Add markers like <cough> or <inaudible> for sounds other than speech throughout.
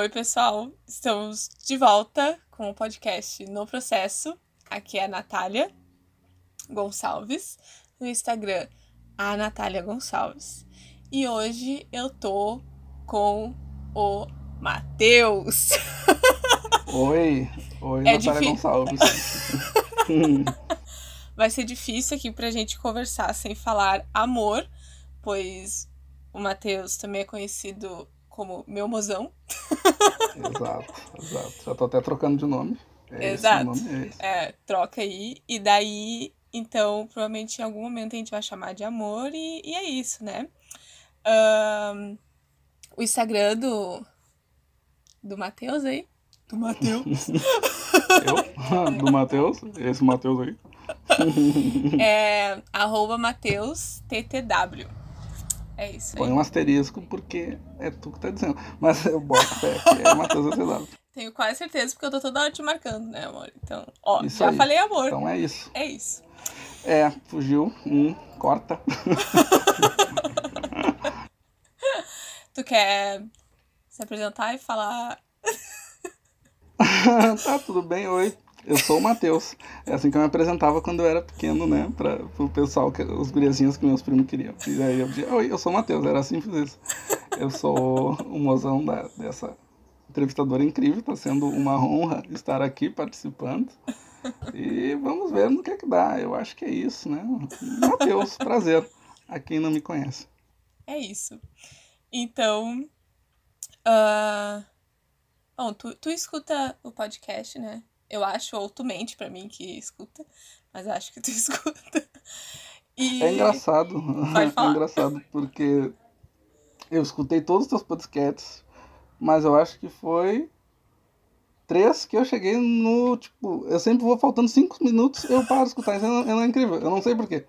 Oi, pessoal. Estamos de volta com o podcast No Processo. Aqui é a Natália Gonçalves. No Instagram, a Natália Gonçalves. E hoje eu tô com o Matheus. <laughs> Oi, oi, É Natália Gonçalves. <laughs> Vai ser difícil aqui pra gente conversar sem falar amor, pois o Matheus também é conhecido como meu mozão. exato, exato. Já tô até trocando de nome. É Exato. Esse nome, é esse. É, troca aí. E daí, então, provavelmente em algum momento a gente vai chamar de amor e, e é isso, né? Ahn, o Instagram do, do Matheus aí. Do Matheus. <laughs> Eu? Do Matheus? Esse Matheus aí. é arroba Matheus TTW. É isso Põe aí. um asterisco porque é tu que tá dizendo. Mas eu boto fé que é Matheus SW. Tenho quase certeza, porque eu tô toda hora te marcando, né, amor? Então, ó, Isso já aí. falei amor. Então é isso. É isso. É, fugiu. Um, corta. <laughs> Tu quer se apresentar e falar. <laughs> tá, tudo bem, oi. Eu sou o Matheus. É assim que eu me apresentava quando eu era pequeno, né? Pra, pro pessoal, que, os guriazinhos que meus primos queriam. E aí eu dizia, oi, eu sou o Matheus. Era simples isso. Eu sou o mozão da, dessa entrevistadora incrível. Tá sendo uma honra estar aqui participando. E vamos ver no que é que dá. Eu acho que é isso, né? Matheus, prazer. A quem não me conhece. É isso. Então. ah, Bom, tu, tu escuta o podcast, né? Eu acho, ou tu mente pra mim que escuta, mas acho que tu <laughs> escuta. E... É engraçado. <laughs> É engraçado porque eu escutei todos os teus podcasts, mas eu acho que foi três que eu cheguei no, tipo, eu sempre vou faltando cinco minutos, eu paro de escutar, isso é, é incrível, eu não sei porquê.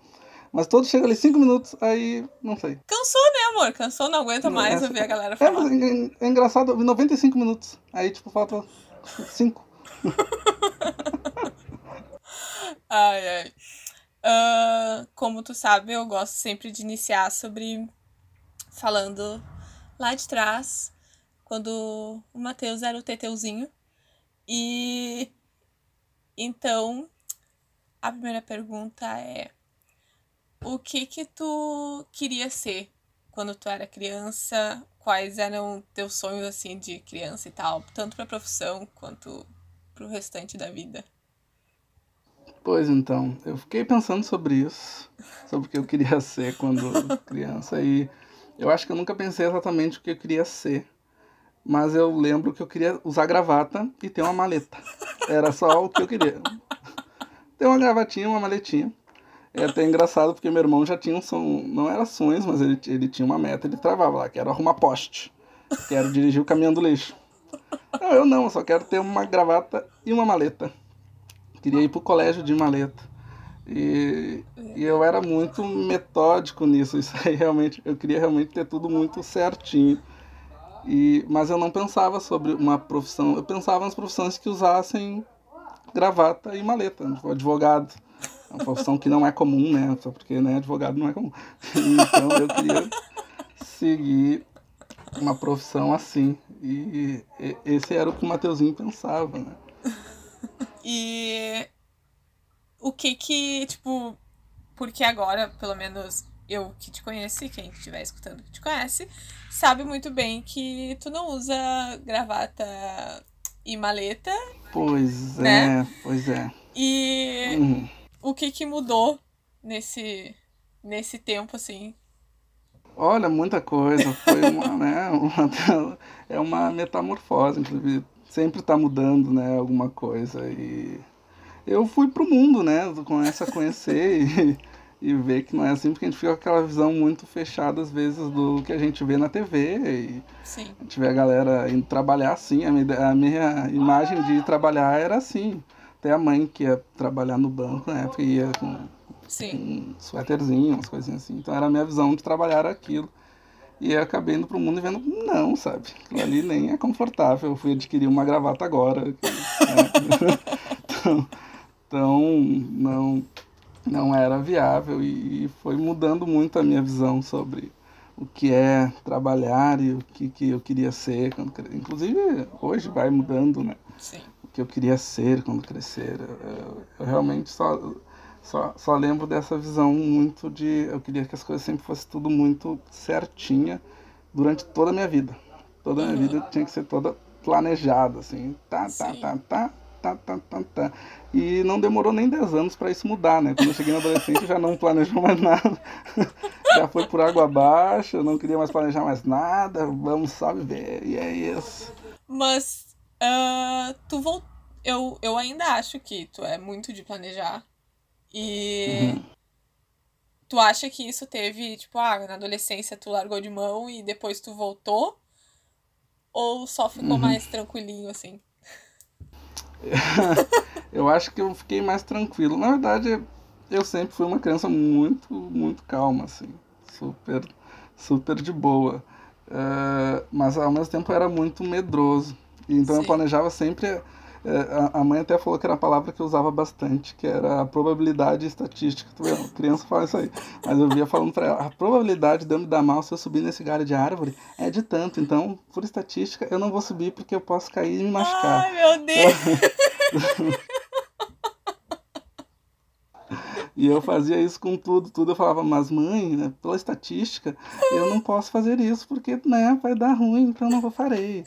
Mas todos chegam ali cinco minutos, aí não sei. Cansou, né, amor? Cansou, não aguenta mais Essa- ouvir a galera É, falar. mas é, é engraçado, eu vi 95 minutos, aí tipo, falta cinco. <laughs> Ai, ai. Ah, como tu sabe, eu gosto sempre de iniciar sobre falando lá de trás, quando o Matheus era o Teteuzinho. E então, a primeira pergunta é: o que que tu queria ser quando tu era criança? Quais eram teus sonhos assim de criança e tal, tanto pra profissão quanto pro restante da vida? Pois então, eu fiquei pensando sobre isso, sobre o que eu queria <laughs> ser quando criança, e eu acho que eu nunca pensei exatamente o que eu queria ser, mas eu lembro que eu queria usar gravata e ter uma maleta. Era só o que eu queria. Ter uma gravatinha, uma maletinha. É até engraçado porque meu irmão já tinha um som, não era sonhos, mas ele, ele tinha uma meta, ele travava lá, que era arrumar poste, que era dirigir o caminhão do lixo. Não, eu não, eu só quero ter uma gravata e uma maleta. Queria ir pro colégio de maleta. E, e eu era muito metódico nisso. Isso aí realmente, eu queria realmente ter tudo muito certinho. E, mas eu não pensava sobre uma profissão. Eu pensava nas profissões que usassem gravata e maleta. Advogado. É uma profissão que não é comum, né? Só porque né, advogado não é comum. Então eu queria seguir uma profissão assim. E, e esse era o que o Mateuzinho pensava, né? E o que que, tipo, porque agora, pelo menos eu que te conheci, quem estiver escutando que te conhece, sabe muito bem que tu não usa gravata e maleta. Pois é, Né? pois é. E Uhum. o que que mudou nesse nesse tempo assim? Olha, muita coisa. Foi uma, né, <laughs> uma, é uma metamorfose, inclusive. Sempre está mudando, né, alguma coisa. E eu fui pro mundo, né, começa a conhecer <laughs> e, e ver que não é assim, porque a gente fica com aquela visão muito fechada, às vezes, do que a gente vê na TV. E Sim. a gente vê a galera indo trabalhar assim. A minha, a minha imagem de ir trabalhar era assim. Até a mãe que ia trabalhar no banco, né, porque ia com Sim. um suéterzinho, umas coisinhas assim. Então era a minha visão de trabalhar aquilo. E eu acabei indo pro mundo e vendo, não, sabe? Ali nem é confortável. Eu fui adquirir uma gravata agora. né? <laughs> então, então, não, não era viável e, e foi mudando muito a minha visão sobre o que é trabalhar e o que, que eu queria ser. Quando, inclusive, hoje vai mudando, né? Sim. O que eu queria ser quando crescer. Eu, eu realmente só, só, só lembro dessa visão muito de... Eu queria que as coisas sempre fossem tudo muito certinha durante toda a minha vida. Toda a minha vida tinha que ser toda planejada, assim. Tá, tá, tá, tá, tá, tá, tá, tá. E não demorou nem 10 anos para isso mudar, né? Quando eu cheguei na adolescência já não planejou mais nada. <laughs> já foi por água abaixo, não queria mais planejar mais nada, vamos só viver, e é isso. Mas uh, tu voltou. Eu, eu ainda acho que tu é muito de planejar. E uhum. tu acha que isso teve, tipo, ah, na adolescência tu largou de mão e depois tu voltou? Ou só ficou uhum. mais tranquilinho assim? <laughs> eu acho que eu fiquei mais tranquilo. Na verdade, eu sempre fui uma criança muito, muito calma, assim. Super, super de boa. Uh, mas ao mesmo tempo era muito medroso. Então Sim. eu planejava sempre a mãe até falou que era a palavra que eu usava bastante, que era a probabilidade estatística. Tu vê, criança fala isso aí. Mas eu via falando pra ela, a probabilidade de eu me dar mal se eu subir nesse galho de árvore é de tanto. Então, por estatística, eu não vou subir porque eu posso cair e me machucar. Ai, meu Deus! <laughs> E eu fazia isso com tudo, tudo. Eu falava, mas mãe, né, pela estatística, eu não posso fazer isso porque né, vai dar ruim, então não vou farei.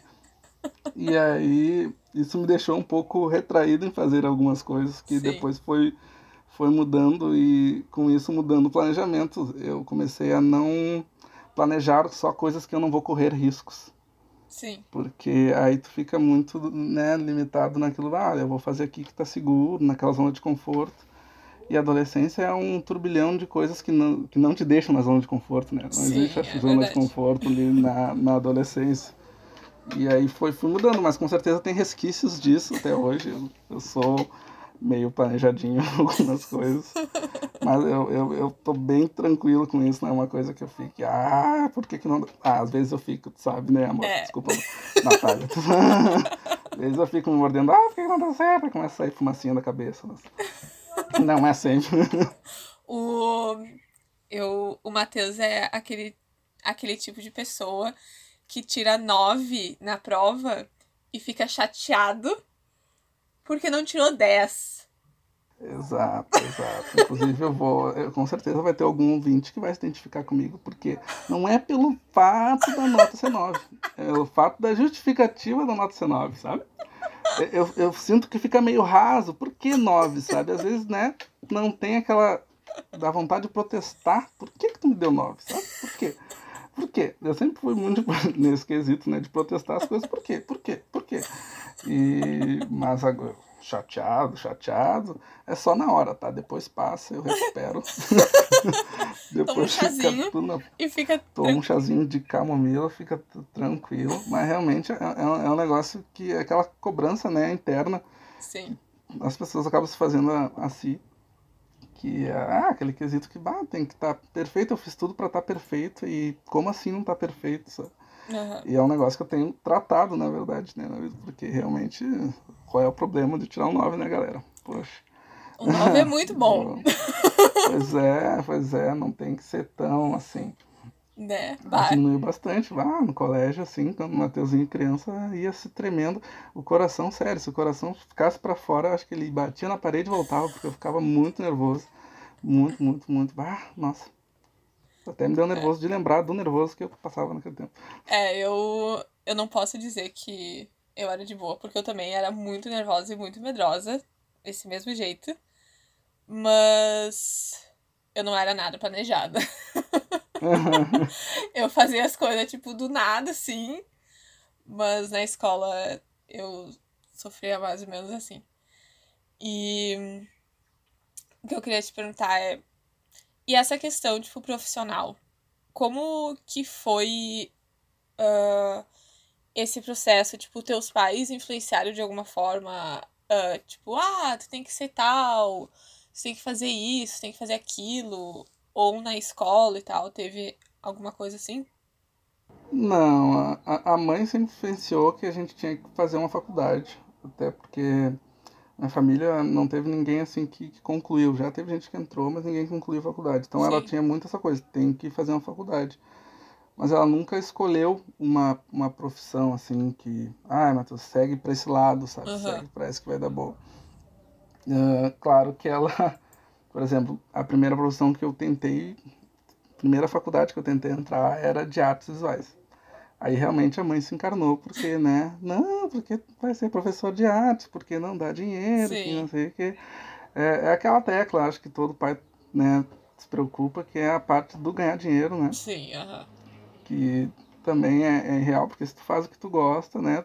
E aí isso me deixou um pouco retraído em fazer algumas coisas que Sim. depois foi, foi mudando e com isso mudando o planejamento. Eu comecei a não planejar só coisas que eu não vou correr riscos. Sim. Porque aí tu fica muito né, limitado naquilo, ah, eu vou fazer aqui que tá seguro, naquela zona de conforto. E a adolescência é um turbilhão de coisas que não, que não te deixam na zona de conforto, né? Não Sim, existe a é zona verdade. de conforto ali na, na adolescência. E aí foi, fui mudando, mas com certeza tem resquícios disso até hoje. Eu, eu sou meio planejadinho <laughs> algumas <laughs> coisas. Mas eu, eu, eu tô bem tranquilo com isso, não é uma coisa que eu fique, ah, por que, que não. Ah, às vezes eu fico, sabe, né, amor? É. Desculpa, Natália. <laughs> às vezes eu fico me mordendo, ah, por que, que não dá certo? Começa a sair fumacinha da cabeça. Não é sempre. o, eu, o Matheus é aquele, aquele tipo de pessoa que tira nove na prova e fica chateado porque não tirou dez. Exato, exato. Inclusive eu vou, eu, com certeza vai ter algum ouvinte que vai se identificar comigo, porque não é pelo fato da nota ser 9, é o fato da justificativa da nota ser 9, sabe? Eu, eu sinto que fica meio raso, por que 9, sabe? Às vezes, né, não tem aquela, da vontade de protestar, por que que tu me deu 9, sabe? Por quê? Por quê? Eu sempre fui muito <laughs> nesse quesito, né? De protestar as coisas. Por quê? Por quê? Por quê? E, mas agora, chateado, chateado, é só na hora, tá? Depois passa, eu recupero. Depois <laughs> Toma um chazinho fica na... e fica Toma um chazinho de camomila, fica tranquilo. Mas realmente é, é, um, é um negócio que é aquela cobrança, né, interna. Sim. As pessoas acabam se fazendo assim que ah, aquele quesito que bah, tem que estar tá perfeito, eu fiz tudo para estar tá perfeito e como assim não tá perfeito, sabe? Uhum. E é um negócio que eu tenho tratado, na verdade, né, porque realmente qual é o problema de tirar um 9, né, galera? Poxa. O 9 é muito bom. <laughs> pois é, pois é, não tem que ser tão assim. Né? Diminuiu bastante lá no colégio, assim, quando o Mateuzinho criança ia se tremendo. O coração, sério, se o coração ficasse para fora, acho que ele batia na parede e voltava, porque eu ficava muito nervoso. Muito, muito, muito. Ah, nossa. Até me deu nervoso é. de lembrar do nervoso que eu passava naquele tempo. É, eu, eu não posso dizer que eu era de boa, porque eu também era muito nervosa e muito medrosa, desse mesmo jeito. Mas eu não era nada planejada. <laughs> <laughs> eu fazia as coisas, tipo, do nada, assim. Mas na escola eu sofria mais ou menos assim. E o que eu queria te perguntar é. E essa questão, tipo, profissional? Como que foi uh, esse processo? Tipo, teus pais influenciaram de alguma forma? Uh, tipo, ah, tu tem que ser tal, tu tem que fazer isso, tem que fazer aquilo. Ou na escola e tal, teve alguma coisa assim? Não, a, a mãe sempre influenciou que a gente tinha que fazer uma faculdade. Até porque minha família não teve ninguém assim que, que, concluiu. Já teve gente que entrou, mas ninguém concluiu a faculdade. Então Sim. ela tinha muito essa coisa, tem que fazer uma faculdade. mas ela nunca escolheu uma, uma profissão assim que, ah, Matheus, segue para esse lado, sabe? Uhum. Segue para esse que vai dar boa. Uh, claro que ela, por exemplo, a primeira profissão que eu tentei, primeira faculdade que eu tentei entrar era de artes visuais. Aí realmente a mãe se encarnou, porque, né? Não, porque vai ser professor de artes, porque não dá dinheiro, que não sei o quê. É, é aquela tecla, acho que todo pai, né, se preocupa, que é a parte do ganhar dinheiro, né? Sim, aham. Que também é, é real, porque se tu faz o que tu gosta, né?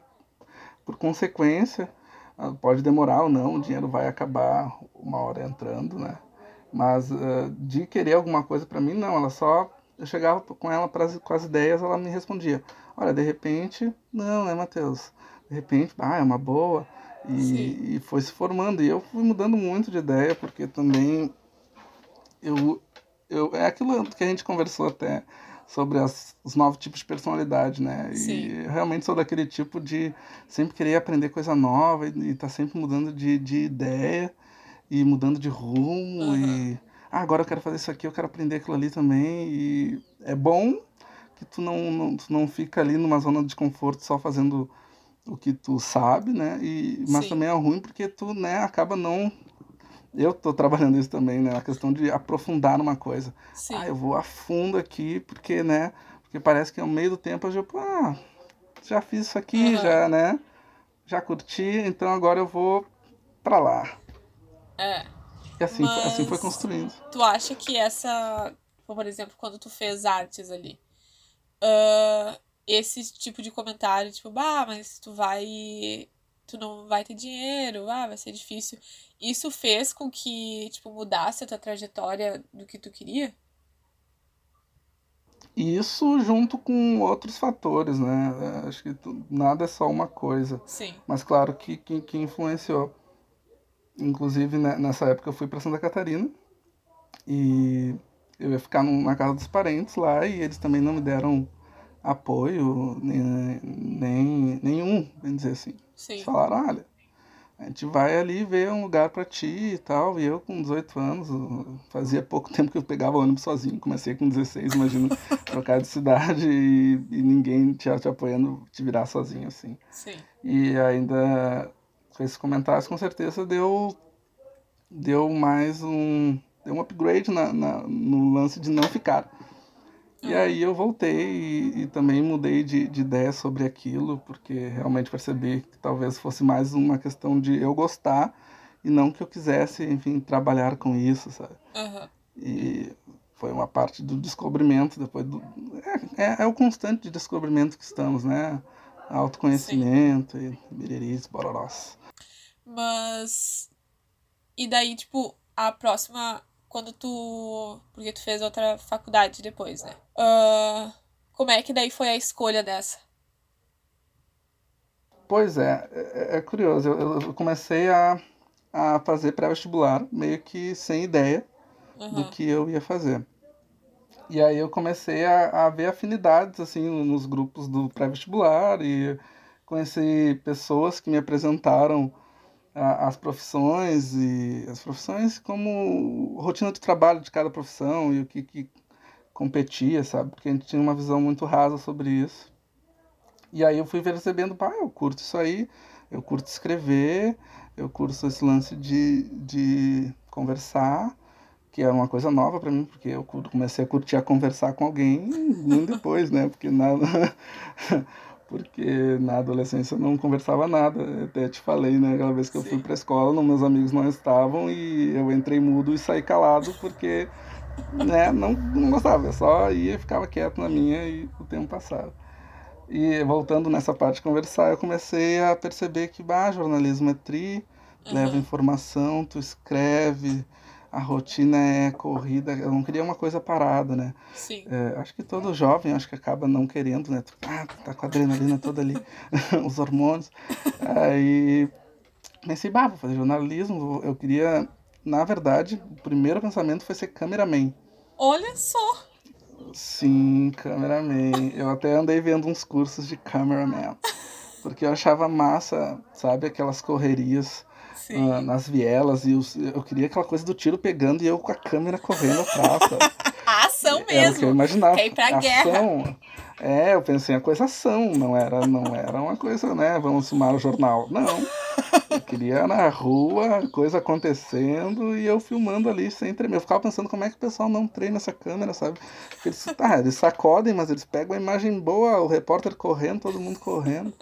Por consequência, ah, pode demorar ou não, o dinheiro vai acabar uma hora entrando, né? Mas uh, de querer alguma coisa para mim, não. Ela só. Eu chegava com ela pras, com as ideias, ela me respondia: Olha, de repente, não, né, Matheus? De repente, ah, é uma boa. E, e, foi se formando. E eu fui mudando muito de ideia, porque também. Eu, eu, é aquilo que a gente conversou até sobre as, os novos tipos de personalidade, né? Sim. E realmente sou daquele tipo de sempre querer aprender coisa nova e, estar tá sempre mudando de, de ideia e mudando de rumo Uhum. e ah, agora eu quero fazer isso aqui, eu quero aprender aquilo ali também e é bom que tu não, não, tu não fica ali numa zona de conforto só fazendo o que tu sabe, né? E, mas Sim. também é ruim porque tu, né, acaba não eu tô trabalhando isso também, né? A questão de aprofundar numa coisa. Sim. Ah, eu vou a fundo aqui, porque, né? Porque parece que no meio do tempo eu já, ah, já fiz isso aqui, Uhum. já, né? Já curti, então agora eu vou pra lá. É. E assim, foi- assim foi Mas- construindo. Tu acha que essa. Por exemplo, quando tu fez artes ali. ah, esse tipo de comentário, tipo, bah, mas tu vai. Tu não vai ter dinheiro, ah, vai ser difícil. Isso fez com que, tipo, mudasse a tua trajetória do que tu queria? Isso junto com outros fatores, né? Acho que tu- nada é só uma coisa. Sim. Mas claro que, que, que influenciou. Inclusive, né, nessa época eu fui para Santa Catarina e eu ia ficar num- na casa dos parentes lá e eles também não me deram apoio, nem, nem nenhum, bem dizer assim. Sim. Eles falaram, olha, a gente vai ali ver um lugar pra ti e tal. E eu com 18 anos, fazia pouco tempo que eu pegava ônibus sozinho. Comecei com 16, imagina, <laughs> trocar de cidade e, e ninguém te, te apoiando, te virar sozinho assim. Sim. E ainda com esses comentários, com certeza deu, deu mais um. Deu um upgrade na, na- no lance de não ficar. E aí eu voltei e, e também mudei de, de ideia sobre aquilo, porque realmente percebi que talvez fosse mais uma questão de eu gostar e não que eu quisesse, enfim, trabalhar com isso, sabe? Aham. E foi uma parte do descobrimento, depois do. É, é, é o constante de descobrimento que estamos, né? Autoconhecimento e biriris, bororós. Mas. E daí, tipo, a próxima. Quando tu. Porque tu fez outra faculdade depois, né? Ah, como é que daí foi a escolha dessa? Pois é, é, é curioso. Eu, eu comecei a, a fazer pré-vestibular meio que sem ideia do Aham. que eu ia fazer. E aí eu comecei a, a ver afinidades assim nos grupos do pré-vestibular e conheci pessoas que me apresentaram a- as profissões e as profissões como rotina de trabalho de cada profissão e o que, que competia, sabe? Porque a gente tinha uma visão muito rasa sobre isso. E aí eu fui percebendo, pá, eu curto isso aí, eu curto escrever, eu curto esse lance de, de conversar, que é uma coisa nova pra mim, porque eu comecei a curtir a conversar com alguém muito depois, né? Porque na, <laughs> porque na adolescência eu não conversava nada. Até te falei, né? Aquela vez que eu fui Sim. pra escola, não- meus amigos não estavam e eu entrei mudo e saí calado porque, né? Não, não gostava, eu só ia e ficava quieto na minha e o tempo passava. E voltando nessa parte de conversar, eu comecei a perceber que, bah, jornalismo é tri, leva Aham. informação, tu escreve, a rotina é corrida, eu não queria uma coisa parada, né? Sim. É, acho que todo jovem, acho que acaba não querendo, né? Ah, tá com a adrenalina toda ali, <laughs> os hormônios. Aí pensei, bah, vou fazer jornalismo, eu queria, na verdade, o primeiro pensamento foi ser cameraman. Olha só! Sim, cameraman. Eu até andei vendo uns cursos de cameraman. Porque eu achava massa, sabe, aquelas correrias Ah, nas vielas e os- eu queria aquela coisa do tiro pegando e eu com a câmera correndo atrás? Aça! <laughs> ação Era o mesmo. que eu imaginava. Quer ir pra ação. guerra. É, eu pensei em coisa ação, não era, não era uma coisa, né? Vamos filmar o jornal. Não. Eu queria na rua, coisa acontecendo e eu filmando ali sem tremer. Eu ficava pensando como é que o pessoal não treina essa câmera, sabe? Porque Eles, tá, <laughs> eles sacodem, mas eles pegam a imagem boa, o repórter correndo, todo mundo correndo.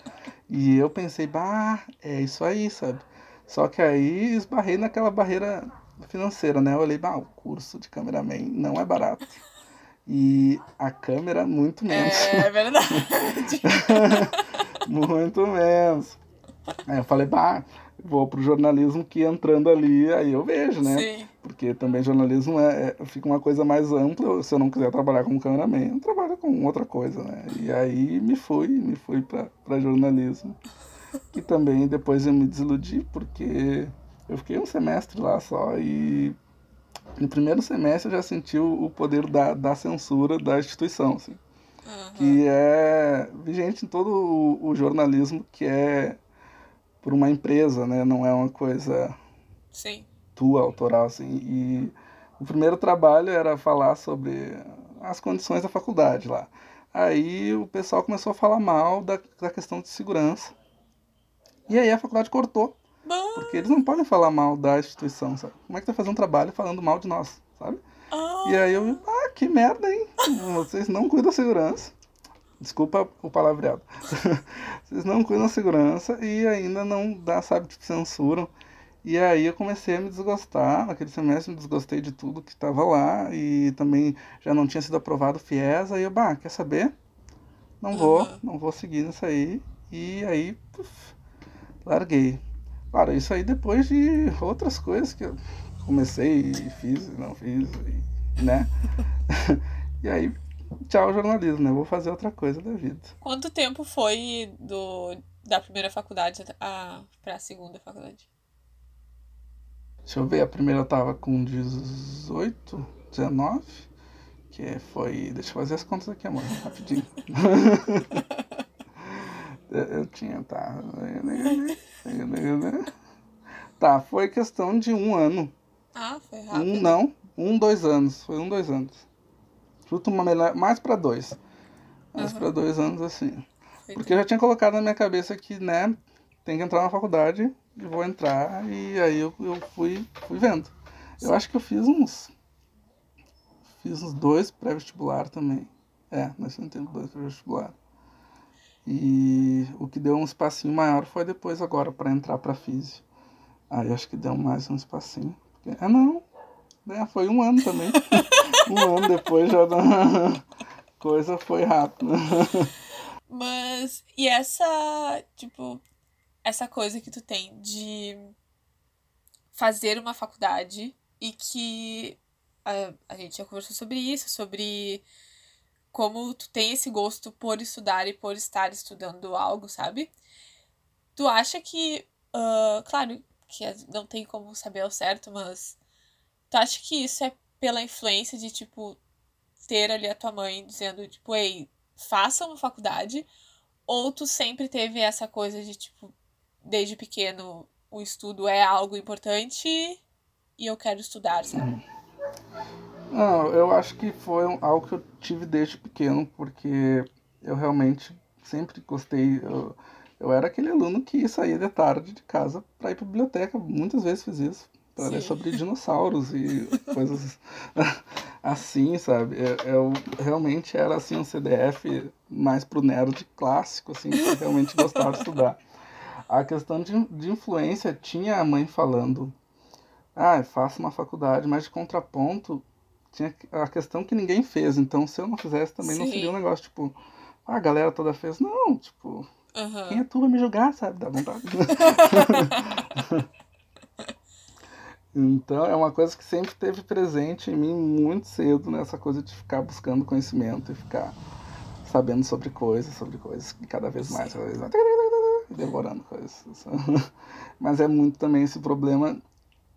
E eu pensei, bah, é isso aí, sabe? Só que aí esbarrei naquela barreira financeira, né? Eu olhei, bah, o curso de cameraman não é barato. E a câmera, muito menos. É verdade. <laughs> muito menos. Aí eu falei, bah, vou pro jornalismo que entrando ali, aí eu vejo, né? Sim. Porque também jornalismo é, é- fica uma coisa mais ampla. Se eu não quiser trabalhar como cameraman, eu trabalho com outra coisa, né? E aí me fui, me fui pra, pra jornalismo. E também depois eu me desiludi, porque eu fiquei um semestre lá só e no primeiro semestre eu já senti o, poder da, da censura da instituição, assim Aham. que é vigente em todo o, o jornalismo que é por uma empresa, né? Não é uma coisa Sim. tua, autoral, assim. E o primeiro trabalho era falar sobre as condições da faculdade lá. Aí o pessoal começou a falar mal da, da questão de segurança. E aí a faculdade cortou, porque eles não podem falar mal da instituição, sabe? Como é que tu vai fazer um trabalho falando mal de nós, sabe? Ah, E aí eu vi, ah, que merda, hein? Vocês não cuidam da segurança. Desculpa o palavreado. <laughs> Vocês não cuidam da segurança e ainda não dá, sabe, tipo, censuram. E aí eu comecei a me desgostar. Naquele semestre me desgostei de tudo que estava lá e também já não tinha sido aprovado o FIES. Aí eu, bah, quer saber? Não vou, não vou seguir nisso aí. E aí, puf, larguei. Claro, isso aí depois de outras coisas que eu comecei e fiz e não fiz, e, né? <laughs> e aí, tchau jornalismo, né? Vou fazer outra coisa da vida. Quanto tempo foi do, da primeira faculdade a, pra segunda faculdade? Deixa eu ver, a primeira eu tava com 18, 19, que foi. Deixa eu fazer as contas aqui, amor, rapidinho. <laughs> eu eu tinha, tá. Tá, foi questão de um ano. Ah, foi rápido. Um não, um, dois anos. Foi um, dois anos. Chuta uma melhor, mais pra dois. Mais Aham. pra dois anos assim. Foi Porque eu já tinha colocado na minha cabeça que, né, tem que entrar na faculdade e vou entrar. E aí eu, eu fui, fui vendo. Eu acho que eu fiz uns. Fiz uns dois pré-vestibular também. É, nesse tempo dois pré-vestibular. E o que deu um espacinho maior foi depois agora para entrar pra física. Aí acho que deu mais um espacinho. Ah não. né, foi um ano também. <laughs> um ano depois já <laughs> coisa foi rápido. <laughs> Mas, e essa, tipo, essa coisa que tu tem de fazer uma faculdade e que a, a gente já conversou sobre isso, sobre como tu tem esse gosto por estudar e por estar estudando algo, sabe? Tu acha que, ah, claro, que não tem como saber ao certo, mas tu acha que isso é pela influência de, tipo, ter ali a tua mãe dizendo, tipo, ei, faça uma faculdade, ou tu sempre teve essa coisa de, tipo, desde pequeno, o estudo é algo importante e eu quero estudar, sabe? Não, eu acho que foi algo que eu tive desde pequeno, porque eu realmente sempre gostei. Eu, eu era aquele aluno que saía de tarde de casa para ir para biblioteca, muitas vezes fiz isso, para ler sobre dinossauros e <laughs> coisas <laughs> assim, sabe? Eu, eu realmente era assim um CDF mais pro nerd clássico, assim, que realmente gostava de estudar. A questão de, de influência tinha a mãe falando, ah, faça uma faculdade, mas de contraponto tinha a questão que ninguém fez, então se eu não fizesse também não Sim. seria um negócio, tipo, ah, a galera toda fez. Não, tipo, Aham. quem é tu pra me julgar, sabe? Dá vontade. <laughs> então é uma coisa que sempre esteve presente em mim muito cedo, nessa coisa de ficar buscando conhecimento e ficar sabendo sobre coisas, sobre coisas, e cada vez mais, cada vez mais, <laughs> devorando coisas. Mas é muito também esse problema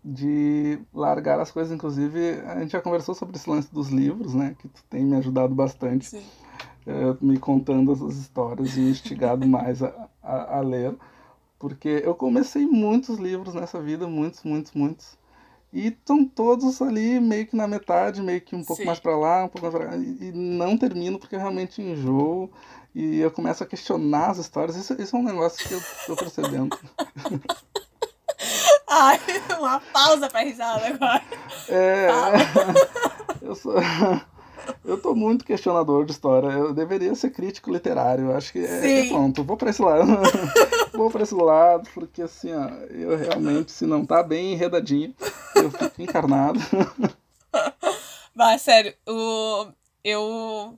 de largar as coisas. Inclusive, a gente já conversou sobre esse lance dos livros, né? Que tu tem me ajudado bastante, Sim. eh, me contando essas histórias e instigado <laughs> mais a, a, a ler. Porque eu comecei muitos livros nessa vida, muitos, muitos, muitos. E estão todos ali meio que na metade, meio que um pouco Sim. mais pra lá, um pouco mais pra cá. E, e não termino porque eu realmente enjoo. E eu começo a questionar as histórias. Isso, isso é um negócio que eu tô percebendo. <laughs> Ai, <laughs> uma pausa pra risada agora. É. Eu sou. <laughs> Eu tô muito questionador de história. Eu deveria ser crítico literário. Acho que é, é pronto. Vou pra esse lado. <laughs> Vou pra esse lado, porque assim, ó, eu realmente, se não tá bem enredadinho, eu fico encarnado. Mas, sério, o... eu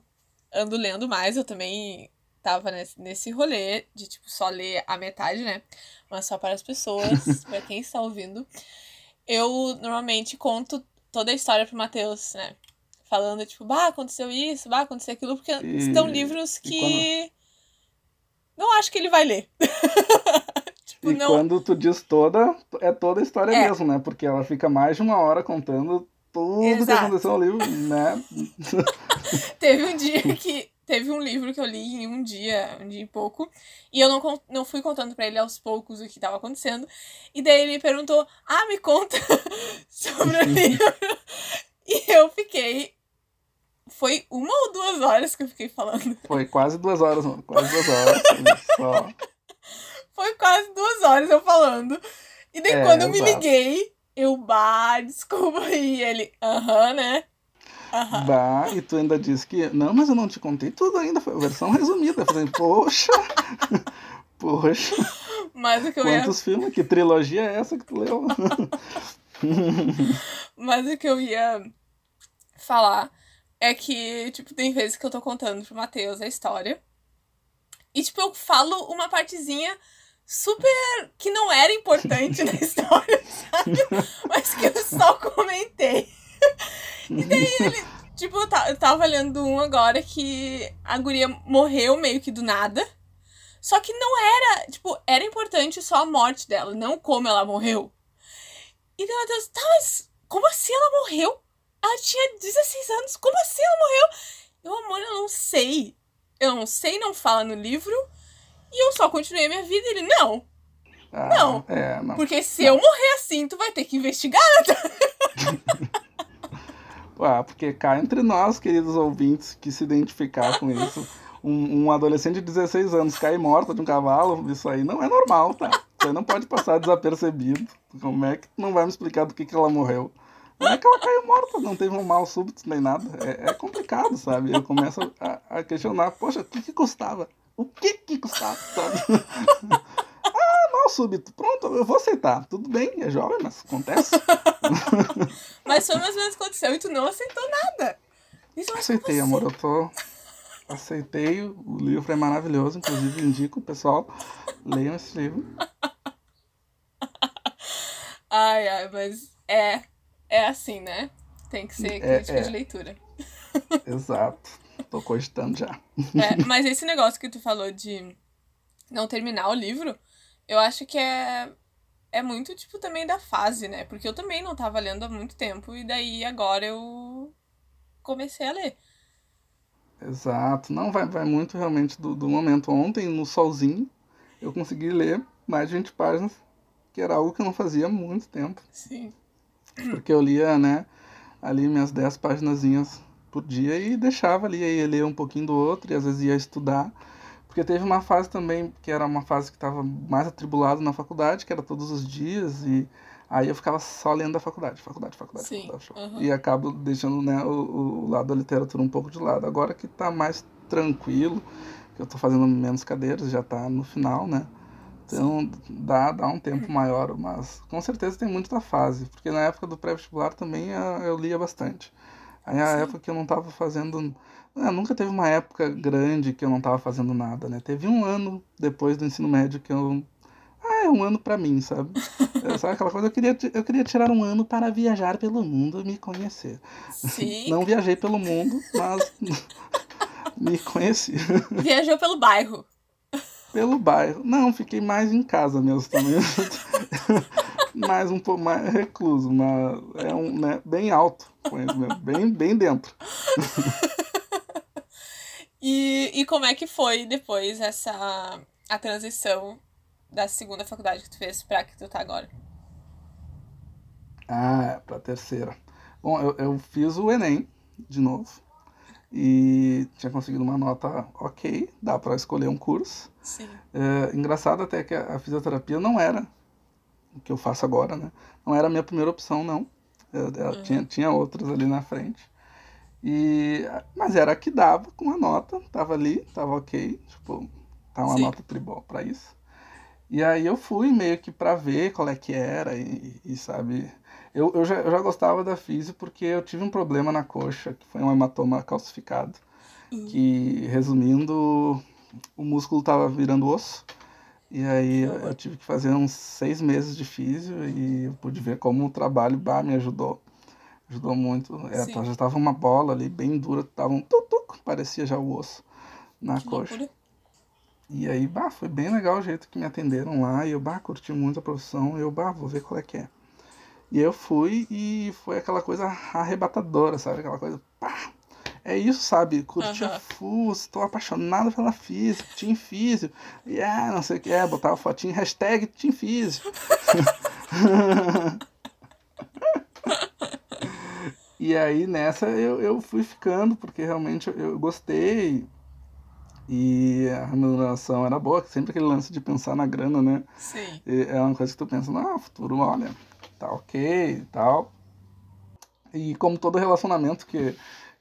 ando lendo mais, eu também tava nesse, nesse rolê de, tipo, só ler a metade, né? Mas só para as pessoas, <laughs> para quem está ouvindo. Eu normalmente conto toda a história pro Matheus, né? Falando, tipo, bah, aconteceu isso, bah, aconteceu aquilo, porque E- são livros que. Não acho que ele vai ler. <laughs> tipo, E não. quando tu diz toda, é toda a história É. mesmo, né? Porque ela fica mais de uma hora contando tudo que Exato. aconteceu no livro, né? <laughs> Teve um dia que. Teve um livro que eu li em um dia, um dia e pouco, e eu não, não fui contando pra ele aos poucos o que tava acontecendo. E daí ele me perguntou: Ah, me conta <laughs> sobre o <laughs> livro. E eu fiquei. Foi uma ou duas horas que eu fiquei falando. Foi quase duas horas, mano. Quase duas horas. Só. Foi quase duas horas eu falando. E daí É, quando eu me exato. liguei, eu, bah, desculpa. <laughs> E ele, aham, né? Aham. Bah, e tu ainda disse que. Não, mas eu não te contei tudo ainda. Foi a versão resumida. Eu falei, poxa! <laughs> Poxa, Mas o que eu ia quantos filmes? Que trilogia é essa que tu leu? <laughs> Mas o que eu ia falar é que, tipo, tem vezes que eu tô contando pro Matheus a história. E, tipo, eu falo uma partezinha super que não era importante na história, <laughs> sabe? Mas que eu só comentei. E daí ele, tipo, eu ta- eu tava lendo um agora que a guria morreu meio que do nada. Só que não era, tipo, era importante só a morte dela, não como ela morreu. E daí o Matheus, tá, mas como assim ela morreu? Ela tinha 16 anos, como assim ela morreu? Eu, amor, eu não sei. Eu não sei, não fala no livro. E eu só continuei minha vida. E ele, não, Ah, Não. É, não. porque se eu morrer assim, tu vai ter que investigar. <laughs> Ah, porque cá entre nós, queridos ouvintes, que se identificar com isso, um, um adolescente de 16 anos cair morta de um cavalo, isso aí não é normal, tá? Isso aí não pode passar desapercebido. Como é que não vai me explicar do que, que ela morreu? Não é que ela caiu morta, não teve um mal súbito nem nada. É, é complicado, sabe? Eu começo a, a questionar, poxa, o que, que custava? O que que custava, sabe? <laughs> mal súbito. Pronto, eu vou aceitar. Tudo bem, é jovem, mas acontece. <laughs> Mas foi mais ou menos aconteceu e tu não aceitou nada. Isso Aceitei, amor. Eu tô. Aceitei. O livro é maravilhoso. Inclusive, indico pessoal. Leiam esse livro. <laughs> Ai, ai, mas é, é assim, né? Tem que ser É, crítica é. de leitura. <laughs> Exato. Tô cogitando já. É, mas esse negócio que tu falou de não terminar o livro, eu acho que é, é muito, tipo, também da fase, né? Porque eu também não tava lendo há muito tempo, e daí agora eu comecei a ler. Exato. Não, vai, vai muito realmente do, do momento. Ontem, no solzinho, eu consegui ler mais de 20 páginas, que era algo que eu não fazia há muito tempo. Sim. Porque eu lia, né, ali minhas 10 paginazinhas por dia e deixava ali, aí ia ler um pouquinho do outro e às vezes ia estudar. Porque teve uma fase também, que era uma fase que estava mais atribulado na faculdade, que era todos os dias, e aí eu ficava só lendo a faculdade, faculdade, faculdade, Sim, faculdade. aham. E acabo deixando né, o, o lado da literatura um pouco de lado. Agora que tá mais tranquilo, que eu tô fazendo menos cadeiras, já tá no final, né? Então dá, dá um tempo maior, mas com certeza tem muito da fase, porque na época do pré-vestibular também eu, eu lia bastante. Aí a Sim. época que eu não tava fazendo. Ah, nunca teve uma época grande que eu não tava fazendo nada, né? Teve um ano depois do ensino médio que eu. Ah, é um ano pra mim, sabe? É, sabe aquela coisa? Eu queria, eu queria tirar um ano para viajar pelo mundo e me conhecer. Sim. <laughs> Não viajei pelo mundo, mas <laughs> me conheci. Viajou pelo bairro. Pelo bairro. Não, fiquei mais em casa mesmo também. <laughs> mais um pouco mais recluso, mas é um, né, bem alto bem, bem dentro. E, e como é que foi depois essa a transição da segunda faculdade que tu fez pra que tu tá agora? Ah, pra terceira. Bom, eu, eu fiz o Enem de novo. E tinha conseguido uma nota ok, dá para escolher um curso. Sim. É, engraçado até que a, a fisioterapia não era o que eu faço agora, né? Não era a minha primeira opção, não. Eu, eu Uhum. tinha, tinha outras ali na frente. E, mas era a que dava com a nota, tava ali, tava ok, tipo, tá uma Sim. nota tribal para isso. E aí eu fui meio que pra ver qual é que era e, e sabe, eu, eu, já, eu já gostava da física porque eu tive um problema na coxa, que foi um hematoma calcificado, Uhum. que resumindo, o músculo tava virando osso. E aí eu, eu tive que fazer uns seis meses de físio e eu pude ver como o trabalho bah, me ajudou. Ajudou muito. É, Sim. já tava uma bola ali bem dura, tava um tutuc, parecia já o osso na Que coxa. loucura. E aí, bah, foi bem legal o jeito que me atenderam lá. E eu, bah, curti muito a profissão. E eu, bah, vou ver qual é que é. E eu fui e foi aquela coisa arrebatadora, sabe? Aquela coisa, pá. É isso, sabe? Curti a Aham. full, estou apaixonado pela física, Team Físio. E é, não sei o que é, botava fotinho, hashtag Team Físio. <laughs> E aí nessa eu, eu fui ficando, porque realmente eu, eu gostei. E a remuneração era boa, sempre aquele lance de pensar na grana, né? Sim. E é uma coisa que tu pensa, ah, futuro, olha, tá ok e tal. E como todo relacionamento, que,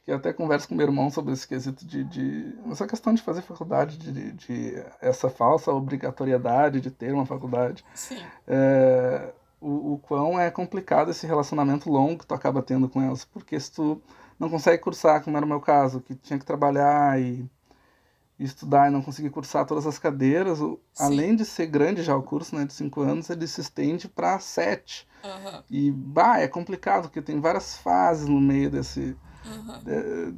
que eu até converso com meu irmão sobre esse quesito de, de essa questão de fazer faculdade, de, de essa falsa obrigatoriedade de ter uma faculdade Sim. é, o, o quão é complicado esse relacionamento longo que tu acaba tendo com elas, porque se tu não consegue cursar, como era o meu caso, que tinha que trabalhar e, e estudar e não conseguir cursar todas as cadeiras, Sim. além de ser grande já o curso, né, de cinco anos, ele se estende para sete. Aham. E, bah, é complicado, porque tem várias fases no meio desse, Aham. de-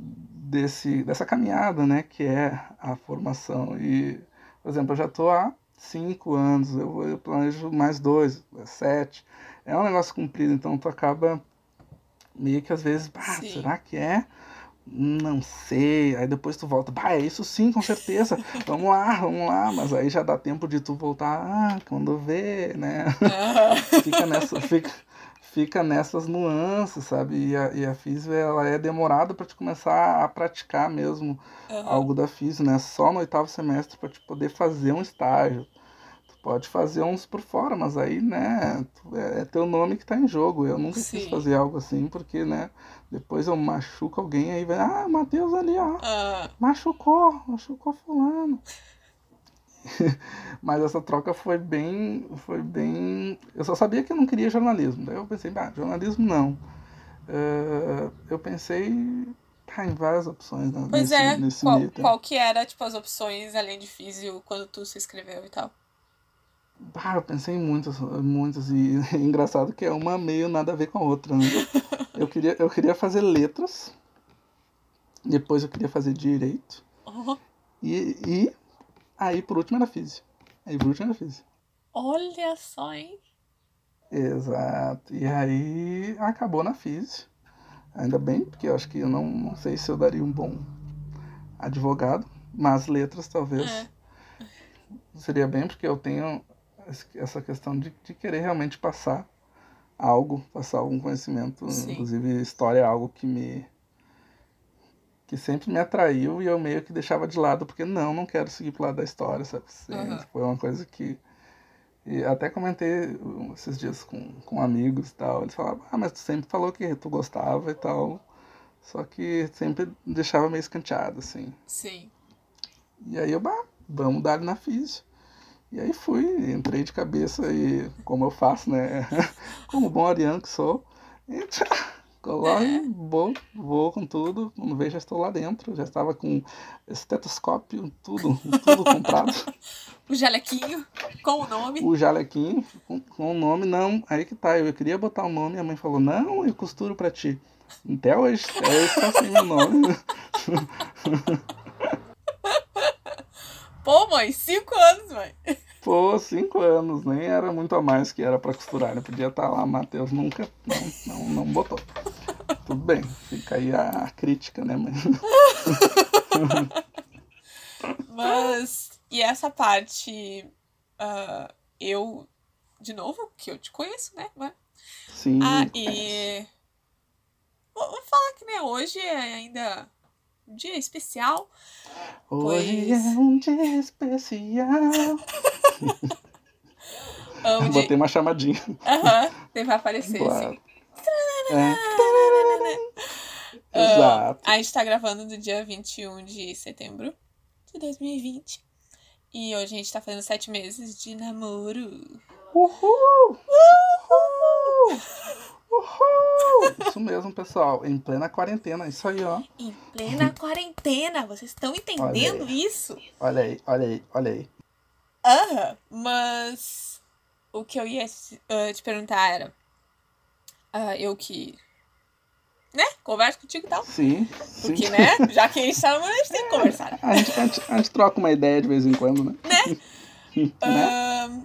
desse, dessa caminhada, né, que é a formação. E, por exemplo, eu já estou há cinco anos, eu, eu planejo mais dois, sete. É um negócio comprido, então tu acaba meio que às vezes, Sim. será que é? Não sei. Aí depois tu volta, bah, é isso sim, com certeza. <laughs> Vamos lá, vamos lá. Mas aí já dá tempo de tu voltar, ah, quando vê, né? <laughs> Fica nessa fica, fica nessas nuances sabe e a, e a física ela é demorada para te começar a praticar mesmo Aham. algo da física né só no oitavo semestre para te poder fazer um estágio pode fazer uns por fora mas aí né é, é teu nome que tá em jogo eu nunca quis Sim. fazer algo assim porque né depois eu machuco alguém aí vai ah Matheus ali ó Ah, machucou, machucou fulano. <laughs> Mas essa troca foi bem, foi bem. Eu só sabia que eu não queria jornalismo. Daí eu pensei, ah, jornalismo não. Eh, eu pensei ah, em várias opções né, Pois nesse, é, nesse qual, qual que era, tipo, as opções além de físio quando tu se inscreveu e tal? Ah, eu pensei em muitas, muitas, e <laughs> é engraçado que é uma meio nada a ver com a outra, né? <laughs> Eu queria, eu queria fazer letras, depois eu queria fazer direito, Oh, e, e aí por último era física. Aí por último era física. olha só, hein? Exato. E aí acabou na física. Ainda bem, porque eu acho que eu não, não sei se eu daria um bom advogado, mas letras talvez É. seria bem, porque eu tenho essa questão de, de querer realmente passar algo, passar algum conhecimento. Sim. Inclusive, história é algo que me. que sempre me atraiu e eu meio que deixava de lado, porque não, não quero seguir pro lado da história, sabe? Sempre Aham. Foi uma coisa que. E até comentei esses dias com, com amigos e tal. Eles falavam, ah, mas tu sempre falou que tu gostava e tal. Só que sempre deixava meio escanteado, assim. Sim. E aí eu, bah, vamos dar na física. E aí fui, entrei de cabeça e como eu faço, né? <laughs> Como bom ariano que sou. E tchá, coloco, vou, vou com tudo. Quando vejo, já estou lá dentro. Já estava com estetoscópio, tudo, tudo comprado. <laughs> O jalequinho com o nome. O jalequinho com, com o nome, não. Aí que tá, eu queria botar o nome, a mãe falou, não, eu costuro pra ti. Até hoje, até hoje tá sem meu nome. <laughs> Pô, mãe, cinco anos, mãe. Pô, cinco anos, nem era muito a mais que era pra costurar. Né? Podia estar lá, Matheus nunca, não, não, não botou. Tudo bem, fica aí a, crítica, né, mãe? Mas, e essa parte, ah, eu, de novo, que eu te conheço, né? Mas Sim. Ah, e. Vou falar que, né, hoje é ainda dia especial. Hoje pois- é um dia especial. <laughs> Onde... Botei uma chamadinha. Aham, deve aparecer Claro. assim. É. <laughs> Ah, Exato. a gente tá gravando no dia 21 de setembro de 2020. E hoje a gente tá fazendo sete meses de namoro. Uhul! Uhul! Uhul! Isso mesmo, pessoal. Em plena quarentena. Isso aí, ó. Em plena quarentena. Vocês estão entendendo Olha isso? Olha aí, olha aí, olha aí. Aham, mas o que eu ia ah, te perguntar era. ah, eu que. Né? Converso contigo e tal. Sim, sim. Porque, né? Já que a gente tá namorando, a gente tem que conversar. A gente, a, gente, a gente troca uma ideia de vez em quando, né? né? <laughs> Ahn,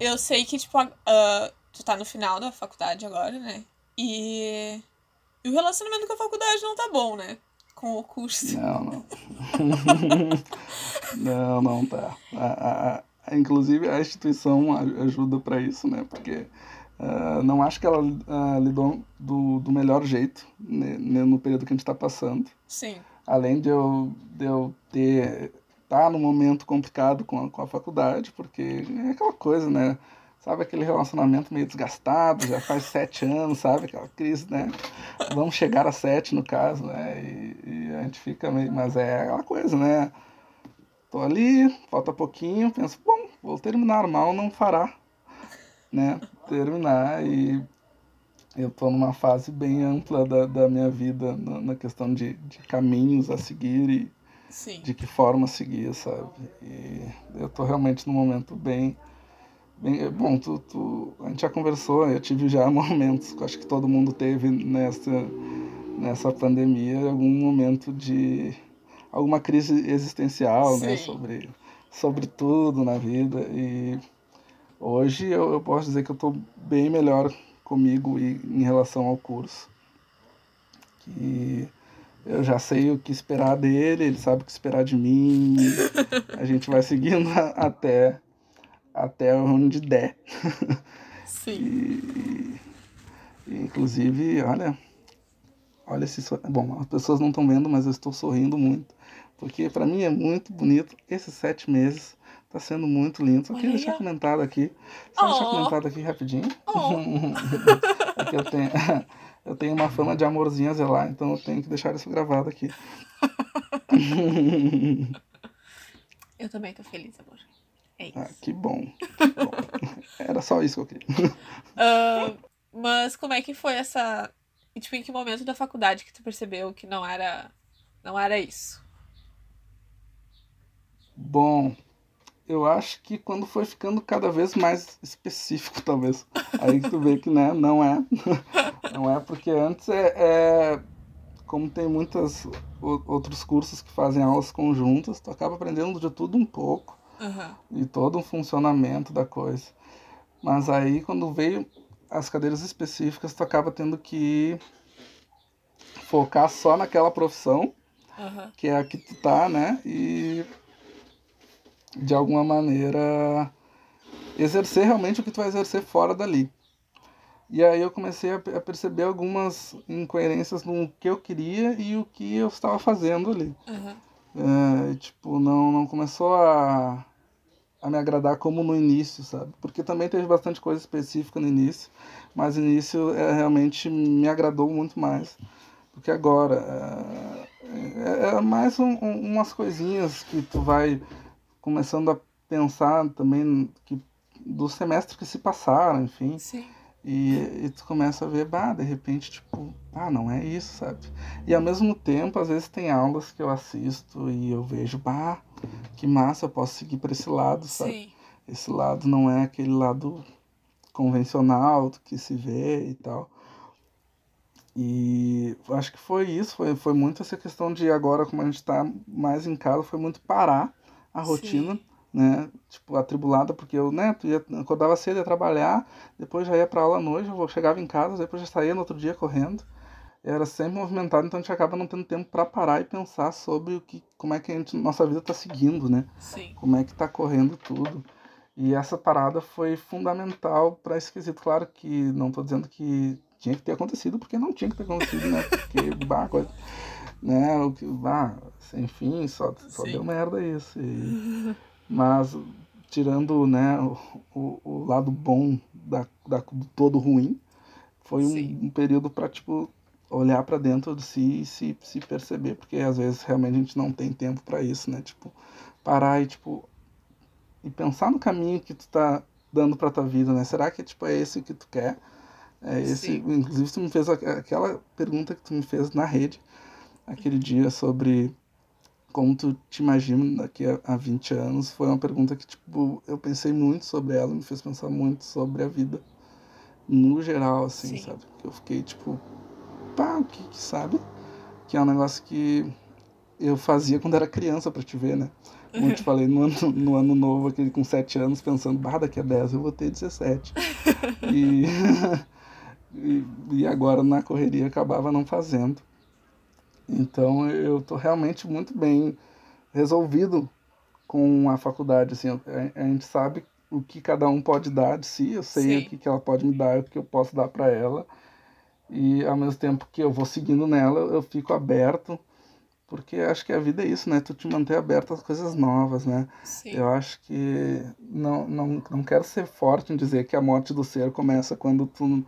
eu sei que, tipo, a- tu tá no final da faculdade agora, né? E, e o relacionamento com a faculdade não tá bom, né? Com o curso. Não, não. <laughs> não, não tá. A, a- a- inclusive, a instituição ajuda para isso, né? Porque ah, não acho que ela ah, lidou do, do melhor jeito né, né, no período que a gente está passando. Sim. Além de eu, de eu ter tá num momento complicado com a, com a faculdade, porque é aquela coisa, né? Sabe aquele relacionamento meio desgastado, já faz sete anos, sabe? Aquela crise, né? Vamos chegar a sete, no caso, né? E, e a gente fica meio. Mas é aquela coisa, né? Tô ali, falta pouquinho, penso, bom, vou terminar, mal não fará, né? Terminar e eu tô numa fase bem ampla da, da minha vida na, na questão de, de caminhos a seguir e Sim. de que forma seguir, sabe? E eu tô realmente num momento bem. Bem bom, tu, tu, a gente já conversou, eu tive já <laughs> momentos, que acho que todo mundo teve nessa, nessa pandemia, algum momento de. alguma crise existencial, né? Sim. Sobre, sobre tudo na vida. E hoje eu, eu posso dizer que eu tô bem melhor comigo e em relação ao curso. Que eu já sei o que esperar dele, ele sabe o que esperar de mim. <laughs> A gente vai seguindo a- até, até onde der. Sim. E, inclusive, olha, olha esse Bom, as pessoas não estão vendo, mas eu estou sorrindo muito. Porque para mim é muito bonito. Esses sete meses tá sendo muito lindo. Só queria deixar comentado aqui. Só deixar Oh. comentado aqui rapidinho. Oh. <laughs> é que eu tenho, eu tenho uma fama de amorzinho a zelar, então eu tenho que deixar isso gravado aqui. <laughs> Eu também tô feliz, amor. É isso. Ah, que bom. que <laughs> bom. Era só isso que eu queria. Ah, mas como é que foi essa. e, Tipo, em que momento da faculdade que tu percebeu que não era. Não era isso? Bom, eu acho que quando foi ficando cada vez mais específico, <laughs> talvez. Aí tu vê que né, não é. <laughs> Não é porque antes é. é- como tem muitos outros cursos que fazem aulas conjuntas, tu acaba aprendendo de tudo um pouco. Aham. e todo um funcionamento da coisa. Mas aí quando veio as cadeiras específicas, tu acaba tendo que focar só naquela profissão, Aham. que é a que tu tá, né? E de alguma maneira exercer realmente o que tu vai exercer fora dali. E aí eu comecei a, pe- a perceber algumas incoerências no que eu queria e o que eu estava fazendo ali. Aham. É, tipo, não, não começou a, a me agradar como no início, sabe? Porque também teve bastante coisa específica no início, mas no início é, realmente me agradou muito mais do que agora. É, é- é mais um- um- umas coisinhas que tu vai começando a pensar também que do semestre que se passaram, enfim. Sim. E, e tu começa a ver, bah, de repente, tipo, ah, não é isso, sabe? E ao mesmo tempo, às vezes tem aulas que eu assisto e eu vejo, bah, que massa, eu posso seguir para esse lado, sabe? Sim. Esse lado não é aquele lado convencional do que se vê e tal. E acho que foi isso, foi, foi muito essa questão de agora, como a gente tá mais em casa, foi muito parar a rotina, Sim. né? Tipo, atribulada, porque eu, né, ia, acordava cedo, ia trabalhar, depois já ia pra aula à noite, eu chegava em casa, depois já saía no outro dia correndo. Era sempre movimentado, então a gente acaba não tendo tempo para parar e pensar sobre o que, como é que a gente, nossa vida tá seguindo, né? Sim. como é que tá correndo tudo. E essa parada foi fundamental para esse quesito. Claro que não estou dizendo que tinha que ter acontecido, porque não tinha que ter acontecido, né? Porque, <laughs> bah, coisa, né? O que, bah, enfim, só, só deu merda isso. E, mas, tirando, né, o, o, lado bom da, da, do todo ruim, foi um, um período para, tipo, olhar para dentro de si e se, se perceber, porque às vezes realmente a gente não tem tempo para isso, né? Tipo, parar e, tipo, e pensar no caminho que tu tá dando para tua vida, né? Será que tipo é esse que tu quer? É esse, Sim. inclusive tu me fez aquela pergunta que tu me fez na rede aquele dia sobre como tu te imagina daqui a, a 20 anos, foi uma pergunta que tipo eu pensei muito sobre ela, me fez pensar muito sobre a vida no geral assim, Sim. sabe? Eu fiquei tipo, pá, que, que sabe? Que é um negócio que eu fazia quando era criança para te ver, né? Como eu te falei, no ano, no ano novo, aquele com 7 anos, pensando, bah, daqui a 10 eu vou ter 17. <laughs> e, <laughs> e, e agora na correria acabava não fazendo. Então eu tô realmente muito bem resolvido com a faculdade, assim, a, a gente sabe o que cada um pode dar de si, eu sei Sim. o que, que ela pode me dar, o que eu posso dar para ela. E ao mesmo tempo que eu vou seguindo nela, eu fico aberto porque acho que a vida é isso, né? Tu te manter aberto às coisas novas, né? Sim. Eu acho que não, não, não quero ser forte em dizer que a morte do ser começa quando tu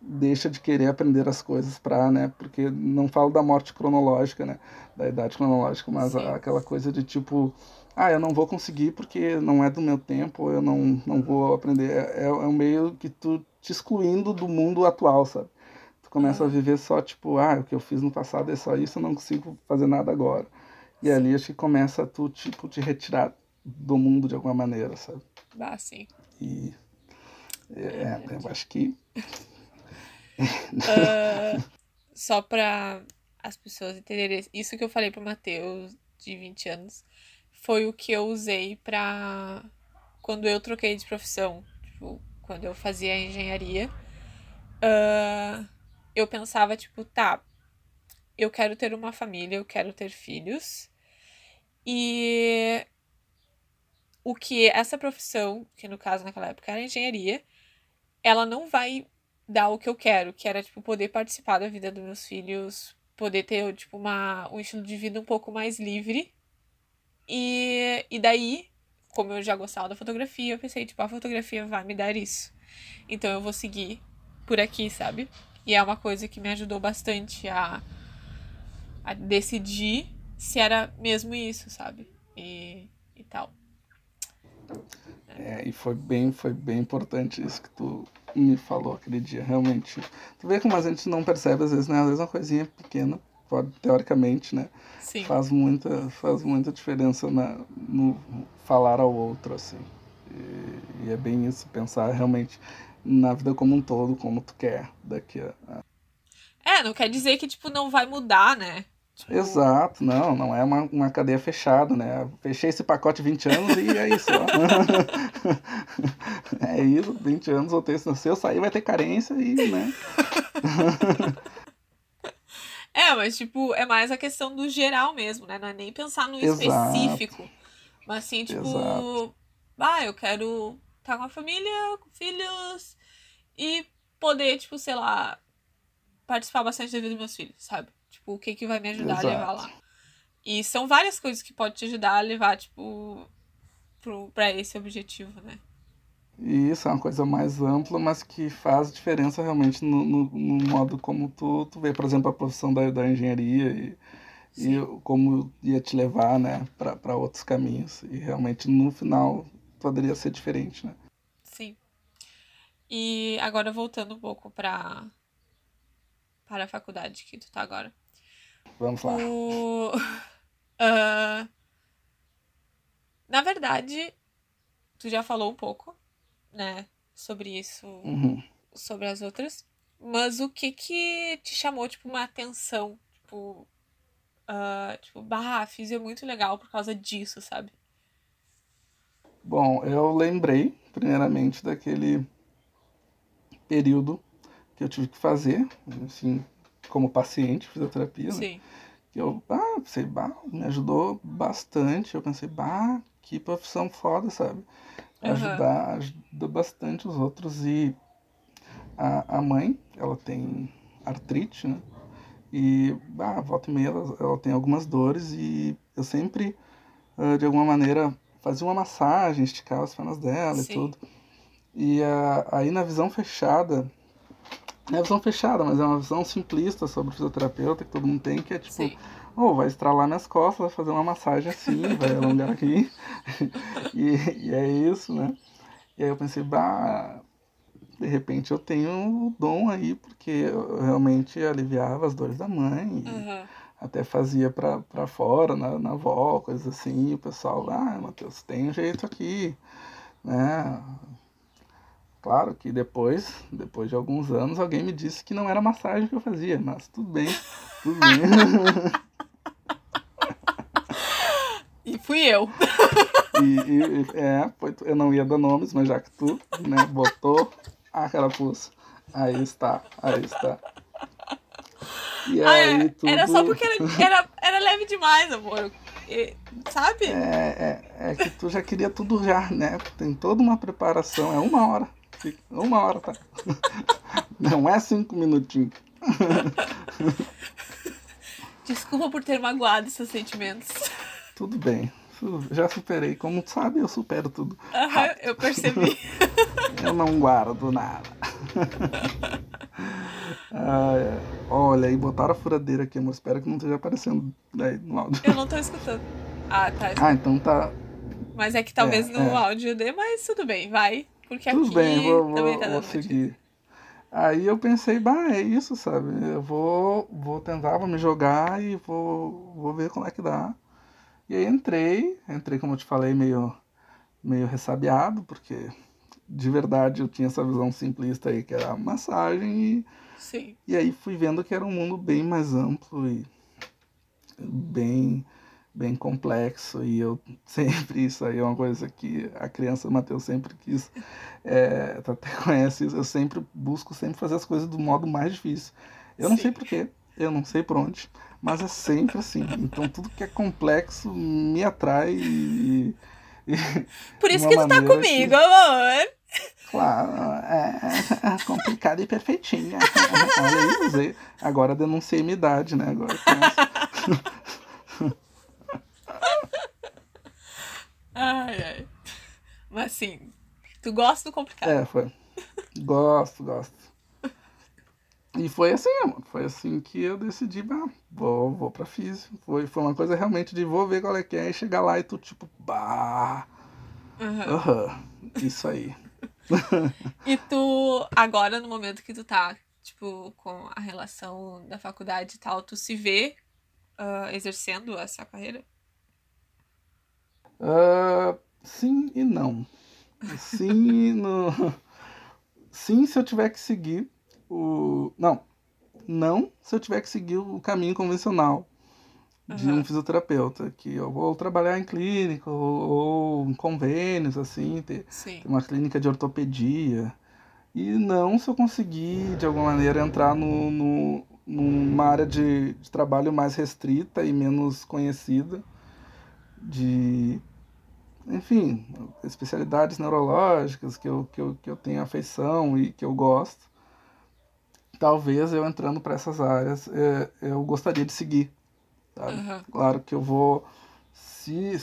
deixa de querer aprender as coisas para, né? Porque não falo da morte cronológica, né? Da idade cronológica, mas aquela coisa de tipo, ah, eu não vou conseguir porque não é do meu tempo, eu não, não vou aprender. É, é um meio que tu te excluindo do mundo atual, sabe? Começa a viver só tipo, ah, o que eu fiz no passado é só isso, eu não consigo fazer nada agora. E ali acho que começa tu, tipo, te retirar do mundo de alguma maneira, sabe? Ah, sim. E. É, é eu acho que. uh, <laughs> só pra as pessoas entenderem, isso que eu falei pro Matheus, de 20 anos, foi o que eu usei pra. Quando eu troquei de profissão. Tipo, quando eu fazia engenharia. Uh, eu pensava, tipo, tá, eu quero ter uma família, eu quero ter filhos. E o que essa profissão, que no caso naquela época era engenharia, ela não vai dar o que eu quero, que era, tipo, poder participar da vida dos meus filhos, poder ter, tipo, uma, um estilo de vida um pouco mais livre. E, e daí, como eu já gostava da fotografia, eu pensei, tipo, a fotografia vai me dar isso. Então eu vou seguir por aqui, sabe? E é uma coisa que me ajudou bastante a, a decidir se era mesmo isso, sabe? E, e tal. É, e foi bem, foi bem importante isso que tu me falou aquele dia, realmente. Tu vê como a gente não percebe, às vezes, né? Às vezes uma coisinha pequena, pode, teoricamente, né? Sim. Faz muita, faz muita diferença na, no falar ao outro, assim. E, e é bem isso, pensar realmente na vida como um todo, como tu quer daqui a. É, não quer dizer que, tipo, não vai mudar, né? Tipo... Exato, não, não é uma, uma cadeia fechada, né? Fechei esse pacote 20 anos e é isso, <laughs> é isso, 20 anos, o texto nasceu, sair vai ter carência e, né? <laughs> é, mas, tipo, é mais a questão do geral mesmo, né? Não é nem pensar no Exato. específico. Mas, assim, tipo, Exato. ah, eu quero tá com a família, com filhos, e poder, tipo, sei lá, participar bastante da vida dos meus filhos, sabe? Tipo, o que que vai me ajudar Exato. a levar lá. E são várias coisas que podem te ajudar a levar, tipo, pro, pra esse objetivo, né? E isso é uma coisa mais ampla, mas que faz diferença realmente no, no, no modo como tu, tu vê, por exemplo, a profissão da, da engenharia e, e como ia te levar, né, para outros caminhos. E realmente no final poderia ser diferente, né? E agora voltando um pouco para para a faculdade que tu tá agora. Vamos lá. O... Uh... <laughs> Na verdade, tu já falou um pouco, né, sobre isso, uhum. sobre as outras. Mas o que que te chamou, tipo, uma atenção? Tipo, uh, tipo, bah, fiz é muito legal por causa disso, sabe? Bom, eu lembrei, primeiramente, daquele período que eu tive que fazer, assim, como paciente, fisioterapia, né? Sim. Que eu, ah, pensei, bah, me ajudou bastante. Eu pensei, bah, que profissão foda, sabe? ajudar ajuda bastante os outros. E a, a mãe, ela tem artrite, né? E, ah, volta e meia, ela, ela tem algumas dores e eu sempre, uh, de alguma maneira, fazia uma massagem, esticava as pernas dela Sim. e tudo. E uh, aí na visão fechada, não é visão fechada, mas é uma visão simplista sobre o fisioterapeuta que todo mundo tem, que é tipo, Sim. oh, vai estralar minhas costas, vai fazer uma massagem assim, vai alongar aqui. <laughs> e, e é isso, né? E aí eu pensei, bah, de repente eu tenho o dom aí, porque eu realmente aliviava as dores da mãe. Uhum. Até fazia pra, pra fora, na, na avó, coisas assim. O pessoal, ah, Matheus, tem um jeito aqui, né? Claro que depois, depois de alguns anos, alguém me disse que não era massagem que eu fazia, mas tudo bem, tudo bem. <laughs> e fui eu. E, e, é, eu não ia dar nomes, mas já que tu, né, botou a carapuça. Aí está, aí está. E ah, aí, é, tudo... Era só porque era, era, era leve demais, amor. E, sabe? É, é, é que tu já queria tudo já, né? Tem toda uma preparação, é uma hora. Uma hora, tá? <laughs> Não é cinco minutinhos. <laughs> Desculpa por ter magoado seus sentimentos. Tudo bem. Já superei. Como tu sabe, eu supero tudo. Aham, eu percebi. eu não guardo nada. <laughs> ah, olha, e botaram a furadeira aqui, amor. Espero que não esteja aparecendo aí no áudio. Eu não tô escutando. Ah, tá. Ah, então tá. Mas é que talvez é, no é. áudio dê, mas tudo bem, vai. Porque tudo aqui bem, vou, também tá vou, vou seguir. Aí eu pensei, bah, é isso, sabe? Eu vou, vou tentar, vou me jogar e vou, vou ver como é que dá. E aí entrei, entrei como eu te falei, meio, meio ressabiado, porque de verdade eu tinha essa visão simplista aí, que era massagem, e, Sim. e aí fui vendo que era um mundo bem mais amplo e bem, bem complexo, e eu <laughs> sempre, isso aí é uma coisa que a criança Matheus sempre quis, é, até <laughs> conhece isso, eu sempre busco sempre fazer as coisas do modo mais difícil. Eu Sim. não sei porquê, eu não sei por onde, mas é sempre assim. Então tudo que é complexo me atrai e. e <laughs> Por isso que tu tá comigo, que... amor. Claro, é, é complicado e perfeitinha. Olha aí, usei. Agora denunciei minha idade, né? Agora ai, ai. Mas assim, tu gosta do complicado? É, foi. Gosto, gosto. E foi assim, foi assim que eu decidi, bah, vou, vou pra física. Foi, foi uma coisa realmente de vou ver qual é que é e chegar lá e tu tipo, bah. Uhum. uhum isso aí. E tu, agora no momento que tu tá, tipo, com a relação da faculdade e tal, tu se vê uh, exercendo essa carreira? Uh, sim e não. Sim, no... sim se eu tiver que seguir o. Não. Não se eu tiver que seguir o caminho convencional de uhum. um fisioterapeuta, que eu vou trabalhar em clínica ou, ou em convênios, assim, ter, ter, uma clínica de ortopedia. E não se eu conseguir, de alguma maneira, entrar no, no, numa área de, de trabalho mais restrita e menos conhecida, de enfim, especialidades neurológicas que eu, que eu, que eu tenho afeição e que eu gosto talvez eu entrando para essas áreas é, eu gostaria de seguir. Uhum. Claro que eu vou, se,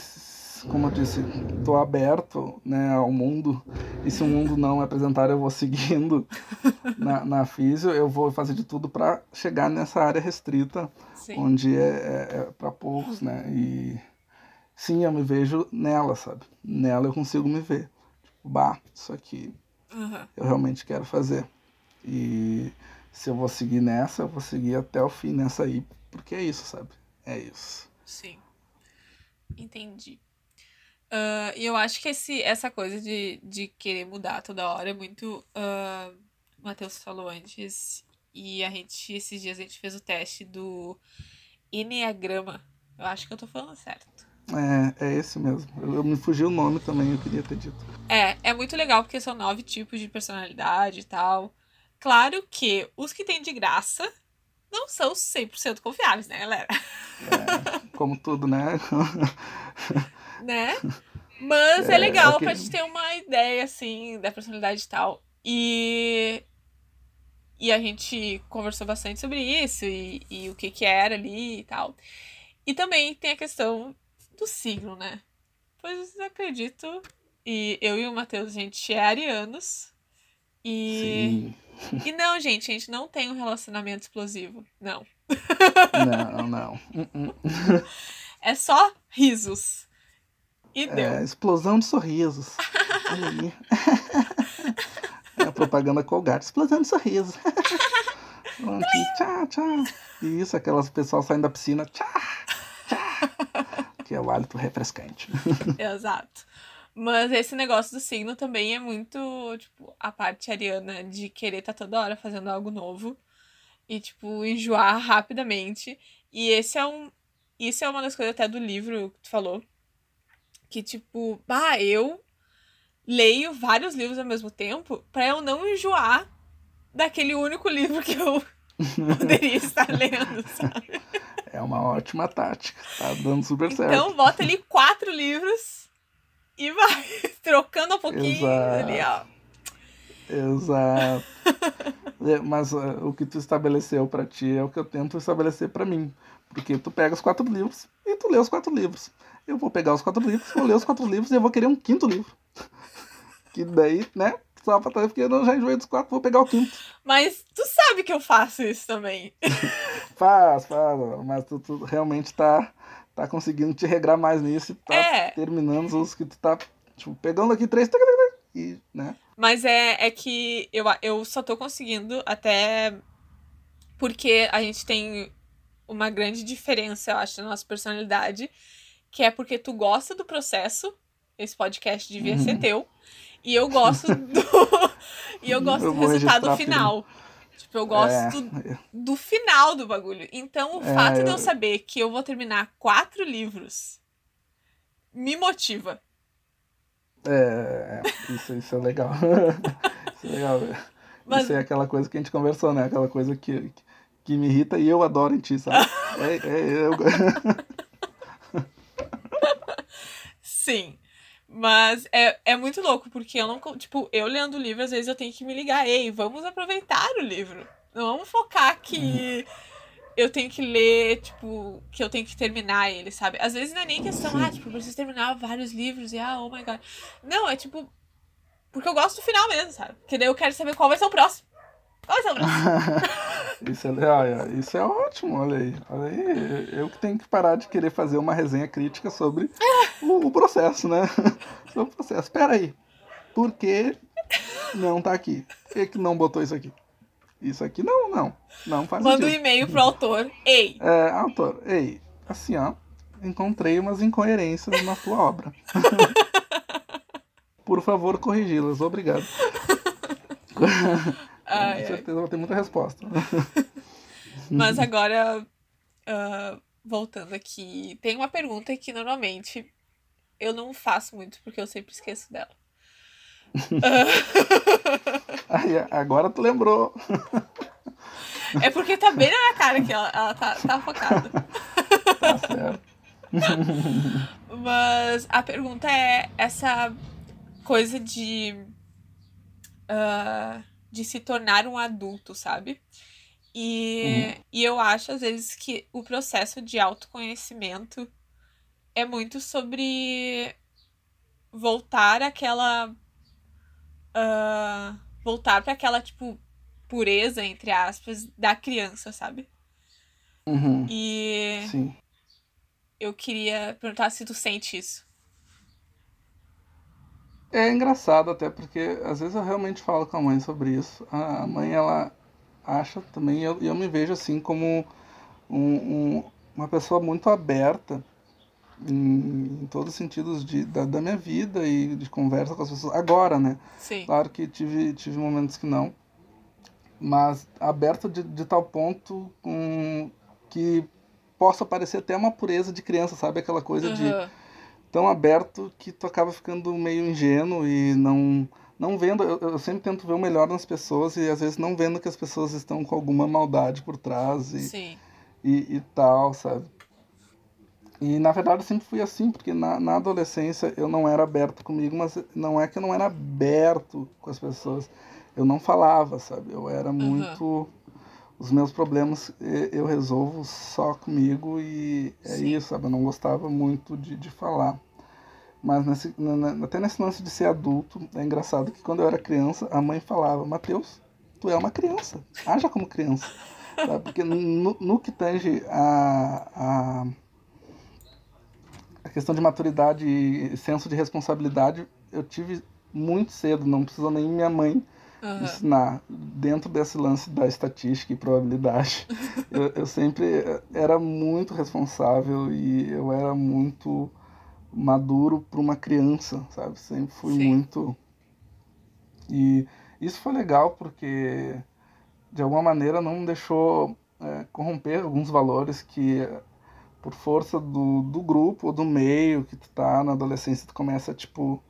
como eu disse, estou aberto né, ao mundo, e se o mundo não me apresentar, eu vou seguindo <laughs> na, na físio, eu vou fazer de tudo para chegar nessa área restrita, sim. onde é, é, é para poucos, né? E sim, eu me vejo nela, sabe? Nela eu consigo me ver. Tipo, bah, isso aqui uhum. eu realmente quero fazer. E se eu vou seguir nessa, eu vou seguir até o fim nessa aí, porque é isso, sabe? É isso. Sim. Entendi. Uh, e eu acho que esse, essa coisa de, de querer mudar toda hora é muito. Uh, o Matheus falou antes. E a gente, esses dias, a gente fez o teste do Enneagrama. Eu acho que eu tô falando certo. É, é esse mesmo. Eu, eu me fugi o nome também, eu queria ter dito. É, é muito legal porque são nove tipos de personalidade e tal. Claro que os que tem de graça não são 100% confiáveis, né, galera? É, como tudo, né? <laughs> né? Mas é, é legal okay. pra te ter uma ideia, assim, da personalidade e tal. E. E a gente conversou bastante sobre isso e, e o que que era ali e tal. E também tem a questão do signo, né? Pois acredito. E eu e o Matheus, a gente é arianos. E. Sim. E não, gente, a gente não tem um relacionamento explosivo. Não. Não, não. é só risos. E deu. É, explosão de sorrisos. Olha aí. <laughs> É a propaganda Colgate. Explosão de sorrisos. Aqui, tchau, tchau. Isso, aquelas pessoas saindo da piscina. Tchau, tchau. Que é o hálito refrescante. Exato. Mas esse negócio do signo também é muito, tipo, a parte ariana de querer estar tá toda hora fazendo algo novo e, tipo, enjoar rapidamente. E esse é um. Isso é uma das coisas até do livro que tu falou. Que, tipo, bah, eu leio vários livros ao mesmo tempo para eu não enjoar daquele único livro que eu <laughs> poderia estar lendo, sabe? É uma ótima tática. Tá dando super certo. Então, bota ali quatro livros e vai <laughs> trocando um pouquinho Exato. ali, ó. Exato. É, mas uh, o que tu estabeleceu para ti é o que eu tento estabelecer para mim. Porque tu pega os quatro livros e tu lê os quatro livros. Eu vou pegar os quatro livros, vou ler os quatro livros e eu vou querer um quinto livro. que daí, né? Só pra trás, porque eu já enjoei dos quatro, vou pegar o quinto. Mas tu sabe que eu faço isso também. <laughs> faz, faz. Mas tu, tu, realmente tá, tá conseguindo te regrar mais nisso e tá é. terminando os que tu tá, tipo, pegando aqui três e, né? Mas é, é que eu, eu só tô conseguindo até porque a gente tem uma grande diferença, eu acho, na nossa personalidade, que é porque tu gosta do processo, esse podcast devia uhum. ser teu, e eu gosto <laughs> do <laughs> e eu gosto eu do resultado final. Tipo, eu gosto é. do final do bagulho. Então, o é, fato de eu saber que eu vou terminar quatro livros me motiva. É, é, isso, isso é legal. <laughs> isso é legal. Mas... Isso é aquela coisa que a gente conversou, né? Aquela coisa que, que me irrita e eu adoro em ti, sabe? é, é, eu... <laughs> <laughs> Sim. Mas é, é muito louco, porque eu não. Tipo, eu lendo o livro, às vezes eu tenho que me ligar, ei, vamos aproveitar o livro. Não vamos focar que. Uhum eu tenho que ler, tipo, que eu tenho que terminar ele, sabe? Às vezes não é nem questão, Sim. ah, tipo, eu preciso terminar vários livros e, ah, oh my god. Não, é tipo, porque eu gosto do final mesmo, sabe? Porque daí eu quero saber qual vai ser o próximo. Qual vai ser o próximo? <laughs> isso, é, olha, isso é ótimo, olha aí. Olha aí. Eu que tenho que parar de querer fazer uma resenha crítica sobre o, o processo, né? <laughs> sobre o processo. Pera aí. Por que não tá aqui? Por que, que não botou isso aqui? Isso aqui não, não. Não faz Manda um e-mail pro autor. Ei. É, autor, ei, assim, ó, encontrei umas incoerências na tua obra. <laughs> Por favor, corrigi-las. Obrigado. <laughs> Ai, Com certeza vai ter muita resposta. <laughs> Mas agora, uh, voltando aqui, tem uma pergunta que normalmente eu não faço muito porque eu sempre esqueço dela. <laughs> Aí, agora tu lembrou. É porque tá bem na minha cara que ela, ela tá, tá focada. <laughs> Tá certo. Mas a pergunta é essa coisa de. Uh, de se tornar um adulto, sabe? E, uhum. e eu acho, às vezes, que o processo de autoconhecimento é muito sobre voltar àquela uh, voltar para aquela, tipo, pureza, entre aspas, da criança, sabe? Uhum. E. Sim. Eu queria perguntar se tu sente isso. É engraçado até porque às vezes eu realmente falo com a mãe sobre isso. A mãe ela acha também, e eu, eu me vejo assim como um, um, uma pessoa muito aberta em, em todos os sentidos de, da, da, minha vida e de conversa com as pessoas. Agora, né? Sim. Claro que tive, tive momentos que não. Mas aberto de, de tal ponto um, que possa parecer até uma pureza de criança, sabe? Aquela coisa uhum. de tão aberto que tu acaba ficando meio ingênuo e não não vendo, eu, eu, sempre tento ver o melhor nas pessoas e às vezes não vendo que as pessoas estão com alguma maldade por trás e, e, e tal, sabe? E na verdade eu sempre fui assim, porque na, na adolescência eu não era aberto comigo, mas não é que eu não era aberto com as pessoas. Eu não falava, sabe? Eu era muito. Os meus problemas eu resolvo só comigo e é Sim. isso, sabe? Eu não gostava muito de, de falar. Mas nesse, até nesse lance de ser adulto, é engraçado que quando eu era criança, a mãe falava: Mateus, tu é uma criança, haja como criança. <laughs> Sabe? Porque no, no que tange a, a, a questão de maturidade e senso de responsabilidade, eu tive muito cedo, não precisou nem minha mãe uhum. ensinar. Dentro desse lance da estatística e probabilidade, <laughs> eu, eu sempre era muito responsável e eu era muito maduro para uma criança, sabe? Sempre fui Sim. muito. E isso foi legal porque, de alguma maneira, não me deixou é, corromper alguns valores que, por força do, do grupo ou do meio que tu tá na adolescência, tu começa, tipo,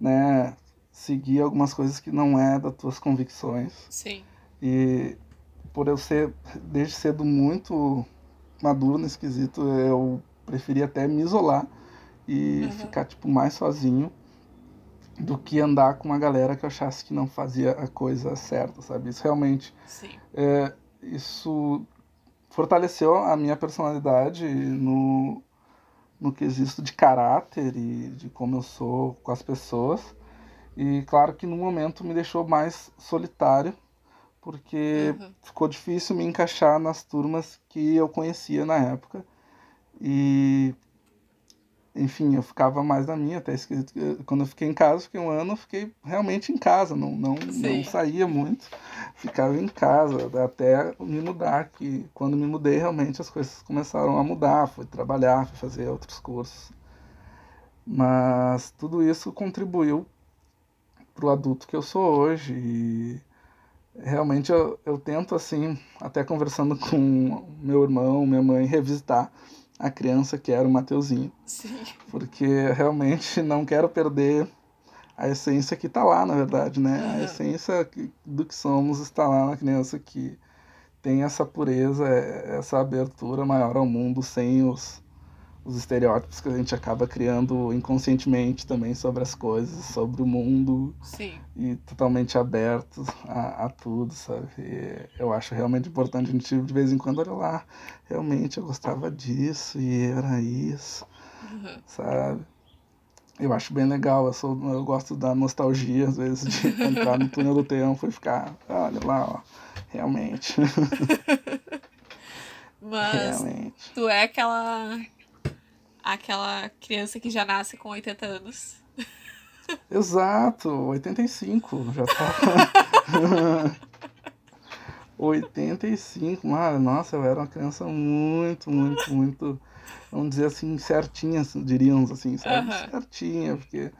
né, seguir algumas coisas que não é das tuas convicções. Sim. E por eu ser, desde cedo, muito maduro nesse quesito, eu preferi até me isolar e uhum. ficar tipo mais sozinho do que andar com uma galera que eu achasse que não fazia a coisa certa, sabe? Isso realmente Sim. É, isso fortaleceu a minha personalidade no no quesito de caráter e de como eu sou com as pessoas. E claro que no momento me deixou mais solitário, porque uhum. ficou difícil me encaixar nas turmas que eu conhecia na época. E enfim, eu ficava mais na minha, até esquisito. Quando eu fiquei em casa, fiquei um ano, fiquei realmente em casa, não, não, não saía muito, ficava em casa, até me mudar, que quando me mudei, realmente as coisas começaram a mudar, fui trabalhar, fui fazer outros cursos. Mas tudo isso contribuiu para o adulto que eu sou hoje e realmente eu, eu tento, assim, até conversando <laughs> com meu irmão, minha mãe, revisitar a criança que era o Mateuzinho. Sim. Porque realmente não quero perder a essência que está lá, na verdade, né? Uhum. A essência do que somos está lá na criança que tem essa pureza, essa abertura maior ao mundo sem os, os estereótipos que a gente acaba criando inconscientemente também sobre as coisas, sobre o mundo. Sim. E totalmente aberto a, a tudo, sabe? E eu acho realmente importante a gente de vez em quando olhar lá, realmente eu gostava disso e era isso, uhum. sabe? Eu acho bem legal, eu, sou, eu gosto da nostalgia, às vezes, de entrar no túnel do <laughs> tempo e ficar, olha lá, ó, realmente. <laughs> Mas realmente. tu é aquela aquela criança que já nasce com 80 anos. Exato, 85, já tá. <laughs> 85, mano, nossa, eu era uma criança muito, muito, muito, vamos dizer assim, certinha, diríamos assim, sabe? Uhum. Certinha, porque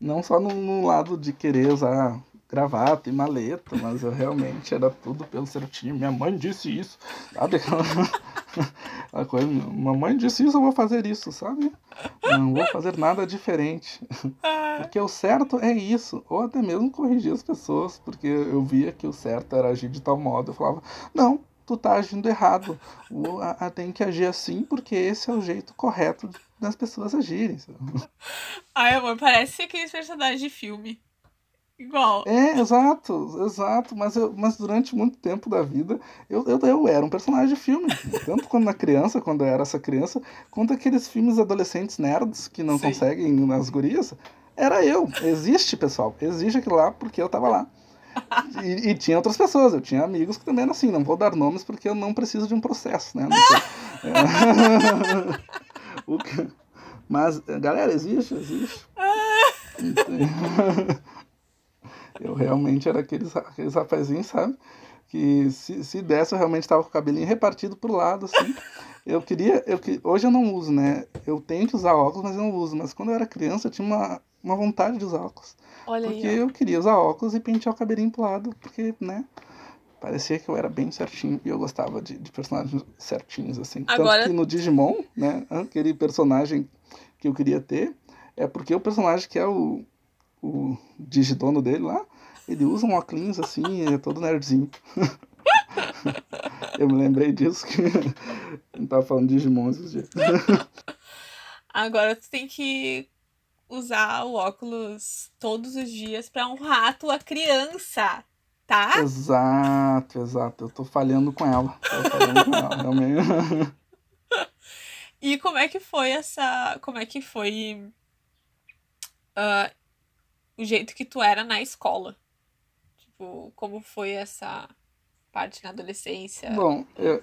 não só no, no, lado de querer usar gravata e maleta, mas eu realmente era tudo pelo certinho. Minha mãe disse isso, sabe? <laughs> A coisa, mamãe disse isso, eu vou fazer isso, sabe? Não vou fazer nada diferente. Porque o certo é isso. Ou até mesmo corrigir as pessoas, porque eu via que o certo era agir de tal modo. Eu falava, não, tu tá agindo errado. Tem que agir assim, porque esse é o jeito correto das pessoas agirem. Ai, amor, parece aqueles personagens de filme. Igual. É, exato, exato. Mas, eu, mas durante muito tempo da vida, eu, eu, eu era um personagem de filme. <laughs> Tanto quando na criança, quando eu era essa criança, quanto aqueles filmes adolescentes nerds que não Sim. conseguem nas gurias. Era eu. Existe, pessoal. Existe aquilo lá porque eu tava lá. E, e, tinha outras pessoas, eu tinha amigos que também eram assim, não vou dar nomes porque eu não preciso de um processo, né? É. <laughs> Mas, galera, existe, existe. <laughs> Eu realmente era aqueles, aqueles rapazinhos, sabe? Que se, se desse, eu realmente estava com o cabelinho repartido pro lado, assim. Eu queria. Eu, hoje eu não uso, né? Eu tenho que usar óculos, mas eu não uso. Mas quando eu era criança, eu tinha uma, uma vontade de usar óculos. Olha porque aí, eu queria usar óculos e pentear o cabelinho pro lado, porque, né? Parecia que eu era bem certinho e eu gostava de, de personagens certinhos, assim. Agora... Tanto que no Digimon, né? Aquele personagem que eu queria ter, é porque o personagem que é o, o digidono dele lá, ele usa um óculos assim, é todo nerdzinho. <laughs> eu me lembrei disso que <laughs> gente tava falando de Digimon esses dias. <laughs> Agora tu tem que usar o óculos todos os dias para honrar a tua criança, tá? Exato, exato. Eu tô falhando com ela. Tô falhando com ela, realmente. E como é que foi essa. Como é que foi. Uh, o jeito que tu era na escola? Tipo, como foi essa parte na adolescência? Bom, eu,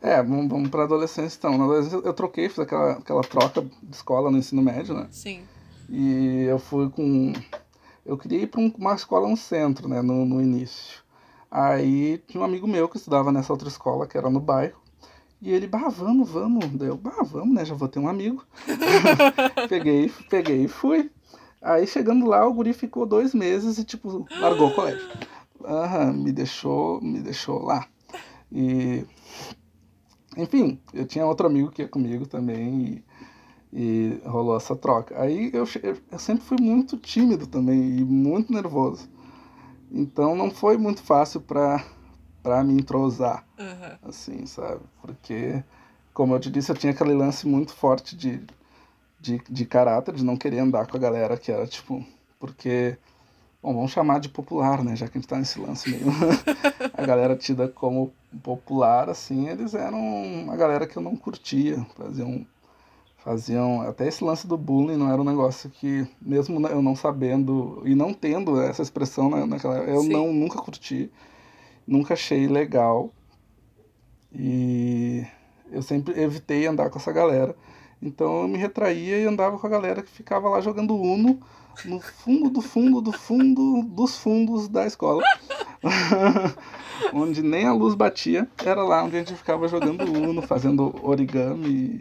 é, vamos, vamos pra adolescência então. Na adolescência eu troquei, fiz aquela, aquela troca de escola no ensino médio, né? Sim. E eu fui com. Eu queria ir pra uma escola no centro, né? No, no início. Aí tinha um amigo meu que estudava nessa outra escola, que era no bairro. E ele, bah, vamos, vamos. Daí eu, bah, vamos, né? Já vou ter um amigo. <laughs> <laughs> peguei, peguei e fui. Aí chegando lá, o guri ficou dois meses e, tipo, largou o colégio. Aham, me deixou, me deixou lá. E. Enfim, eu tinha outro amigo que ia comigo também e, e rolou essa troca. Aí eu, eu sempre fui muito tímido também e muito nervoso. Então não foi muito fácil para para me entrosar, uhum. assim, sabe? Porque, como eu te disse, eu tinha aquele lance muito forte de, de, de caráter, de não querer andar com a galera que era, tipo, porque, bom, vamos chamar de popular, né? Já que a gente tá nesse lance meio. <laughs> a galera tida como popular, assim, eles eram a galera que eu não curtia, faziam faziam até esse lance do bullying não era um negócio que mesmo eu não sabendo e não tendo essa expressão naquela eu Sim. não nunca curti nunca achei legal. E eu sempre evitei andar com essa galera. Então eu me retraía e andava com a galera que ficava lá jogando Uno no fundo do fundo do fundo dos fundos da escola. <laughs> onde nem a luz batia, era lá onde a gente ficava jogando Uno, fazendo origami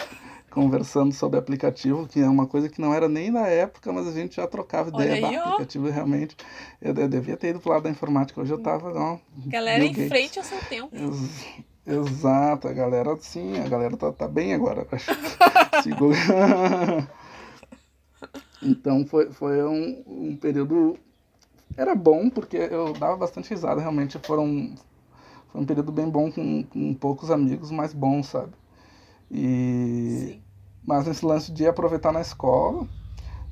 <laughs> conversando sobre aplicativo, que é uma coisa que não era nem na época, mas a gente já trocava ideia do aplicativo realmente. Eu, eu, devia ter ido pro lado da informática, hoje eu tava, não. Galera em frente ao seu tempo. Ex exato, a galera, sim, a galera tá, tá bem agora. <laughs> então foi, foi um, um período. Era bom, porque eu dava bastante risada, realmente foram. Foi um período bem bom com, com poucos amigos, mas bom, sabe? E Sim. Mas nesse lance de aproveitar na escola,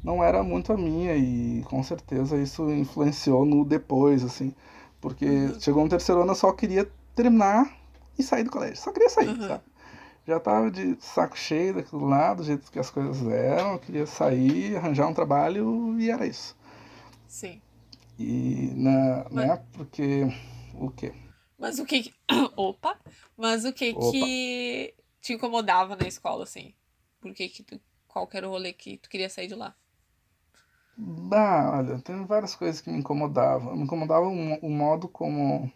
não era muito a minha e com certeza isso influenciou no depois, assim. Porque uhum. chegou no terceiro ano eu só queria terminar e sair do colégio. Só queria sair, uhum. sabe? Já tava de saco cheio daquilo lá, do jeito que as coisas eram. Eu queria sair, arranjar um trabalho e era isso. Sim. E na, Mas... né, porque o quê? Mas o que. <coughs> Opa! Mas o que Opa. que te incomodava na escola, assim? Por que que tu, qual que era o rolê que tu queria sair de lá? Bah, olha, tem várias coisas que me incomodavam. Me incomodava o, o modo como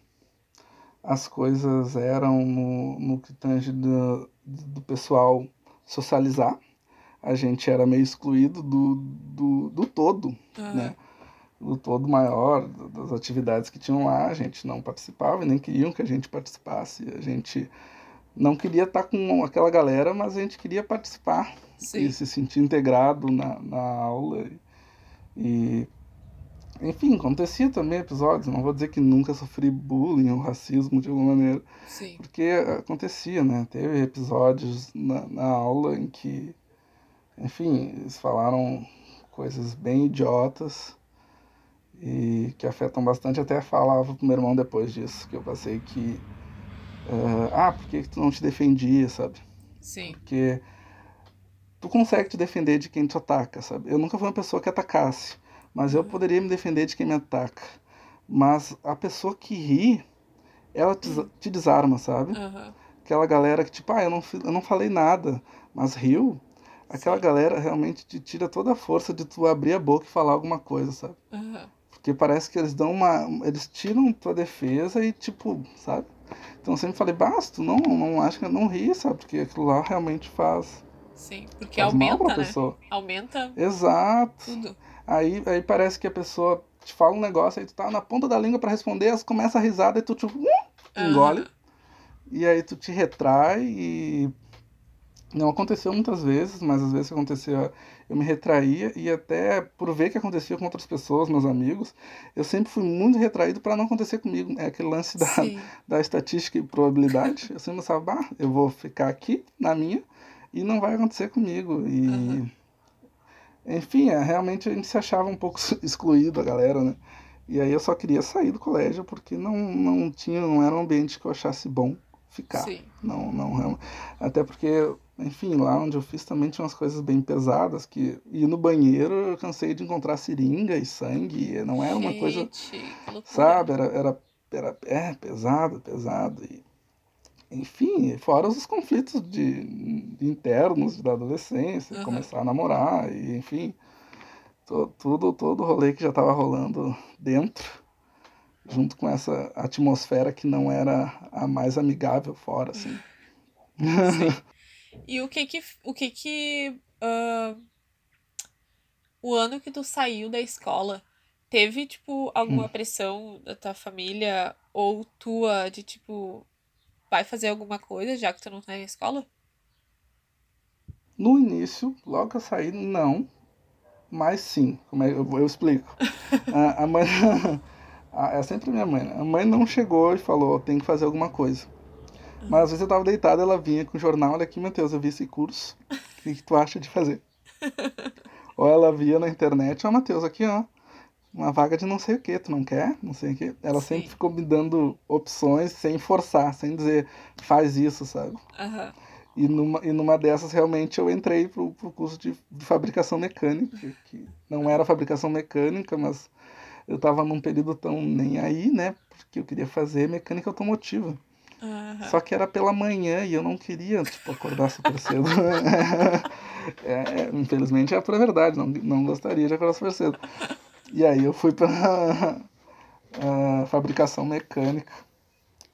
as coisas eram no, no que tange do, do pessoal socializar. A gente era meio excluído do, do, do todo, uhum. né? Do todo maior, das atividades que tinham lá, a gente não participava e nem queriam que a gente participasse. A gente não queria estar com aquela galera, mas a gente queria participar Sim. e se sentir integrado na, na aula. E, enfim, acontecia também episódios, não vou dizer que nunca sofri bullying ou racismo de alguma maneira, Sim. porque acontecia, né? Teve episódios na, na aula em que, enfim, eles falaram coisas bem idiotas e que afetam bastante. Até falava pro meu irmão depois disso, que eu passei que Uh, ah, por que tu não te defendia, sabe? Sim. Porque tu consegue te defender de quem te ataca, sabe? Eu nunca fui uma pessoa que atacasse, mas eu poderia me defender de quem me ataca. Mas a pessoa que ri, ela te, te desarma, sabe? Uhum. Aquela galera que, tipo, ah, eu não, eu não falei nada, mas riu. Aquela Sim. galera realmente te tira toda a força de tu abrir a boca e falar alguma coisa, sabe? Uhum. Porque parece que eles dão uma. Eles tiram tua defesa e, tipo, sabe? Então eu sempre falei, basta, não, não acho que não ri, sabe? Porque aquilo lá realmente faz. Sim, porque faz aumenta, né? Pessoa. Aumenta. Exato. Tudo. Aí, aí parece que a pessoa te fala um negócio, aí tu tá na ponta da língua para responder, elas começam a risada e tu tipo, uh, engole. Uhum. E aí tu te retrai e não aconteceu muitas vezes, mas às vezes acontecia, eu me retraía e até por ver que acontecia com outras pessoas, meus amigos, eu sempre fui muito retraído para não acontecer comigo. É aquele lance da, da estatística e probabilidade. Eu sempre pensava, bah, eu vou ficar aqui na minha, E não vai acontecer comigo. E. Uhum. Enfim, é, realmente a gente se achava um pouco <laughs> excluído, a galera, né? E aí eu só queria sair do colégio porque não, não tinha, não era um ambiente que eu achasse bom ficar. Sim. Não, não, até porque, enfim, lá onde eu fiz também tinha umas coisas bem pesadas que ir no banheiro eu cansei de encontrar seringa e sangue, não era uma Gente, coisa, sabe, era, era, era é, pesado, pesado e enfim, fora os conflitos de, de internos da adolescência, uhum. começar a namorar, e, enfim, to, tudo, todo o rolê que já estava rolando dentro, junto com essa atmosfera que não era a mais amigável fora, assim. <laughs> Sim. <laughs> E o que que, o que que, uh, o ano que tu saiu da escola, teve, tipo, alguma hum. pressão da tua família ou tua de, tipo, vai fazer alguma coisa já que tu não tá na escola? No início, logo que eu saí, não. Mas sim, como é, eu, eu explico. a, <laughs> a, mãe. <laughs> a, é sempre minha mãe. Né? A mãe não chegou e falou, tem que fazer alguma coisa. Mas às vezes eu tava deitado, ela vinha com o jornal, olha aqui, Matheus, eu vi esse curso. O que, que tu acha de fazer? <laughs> Ou ela via na internet, ó, Matheus, aqui, ó uma vaga de não sei o que, tu não quer? Não sei o que. Ela Sim. sempre ficou me dando opções sem forçar, sem dizer faz isso, sabe? Uhum. E, numa, e numa dessas realmente eu entrei pro, pro curso de, de fabricação mecânica, que não era fabricação mecânica, mas eu tava num período tão nem aí, né? Porque eu queria fazer mecânica automotiva. Uhum. Só que era pela manhã e eu não queria, tipo, acordar super cedo. <laughs> é, é, infelizmente é a pura verdade, não, não gostaria de acordar super cedo. E aí eu fui para <laughs> a fabricação mecânica,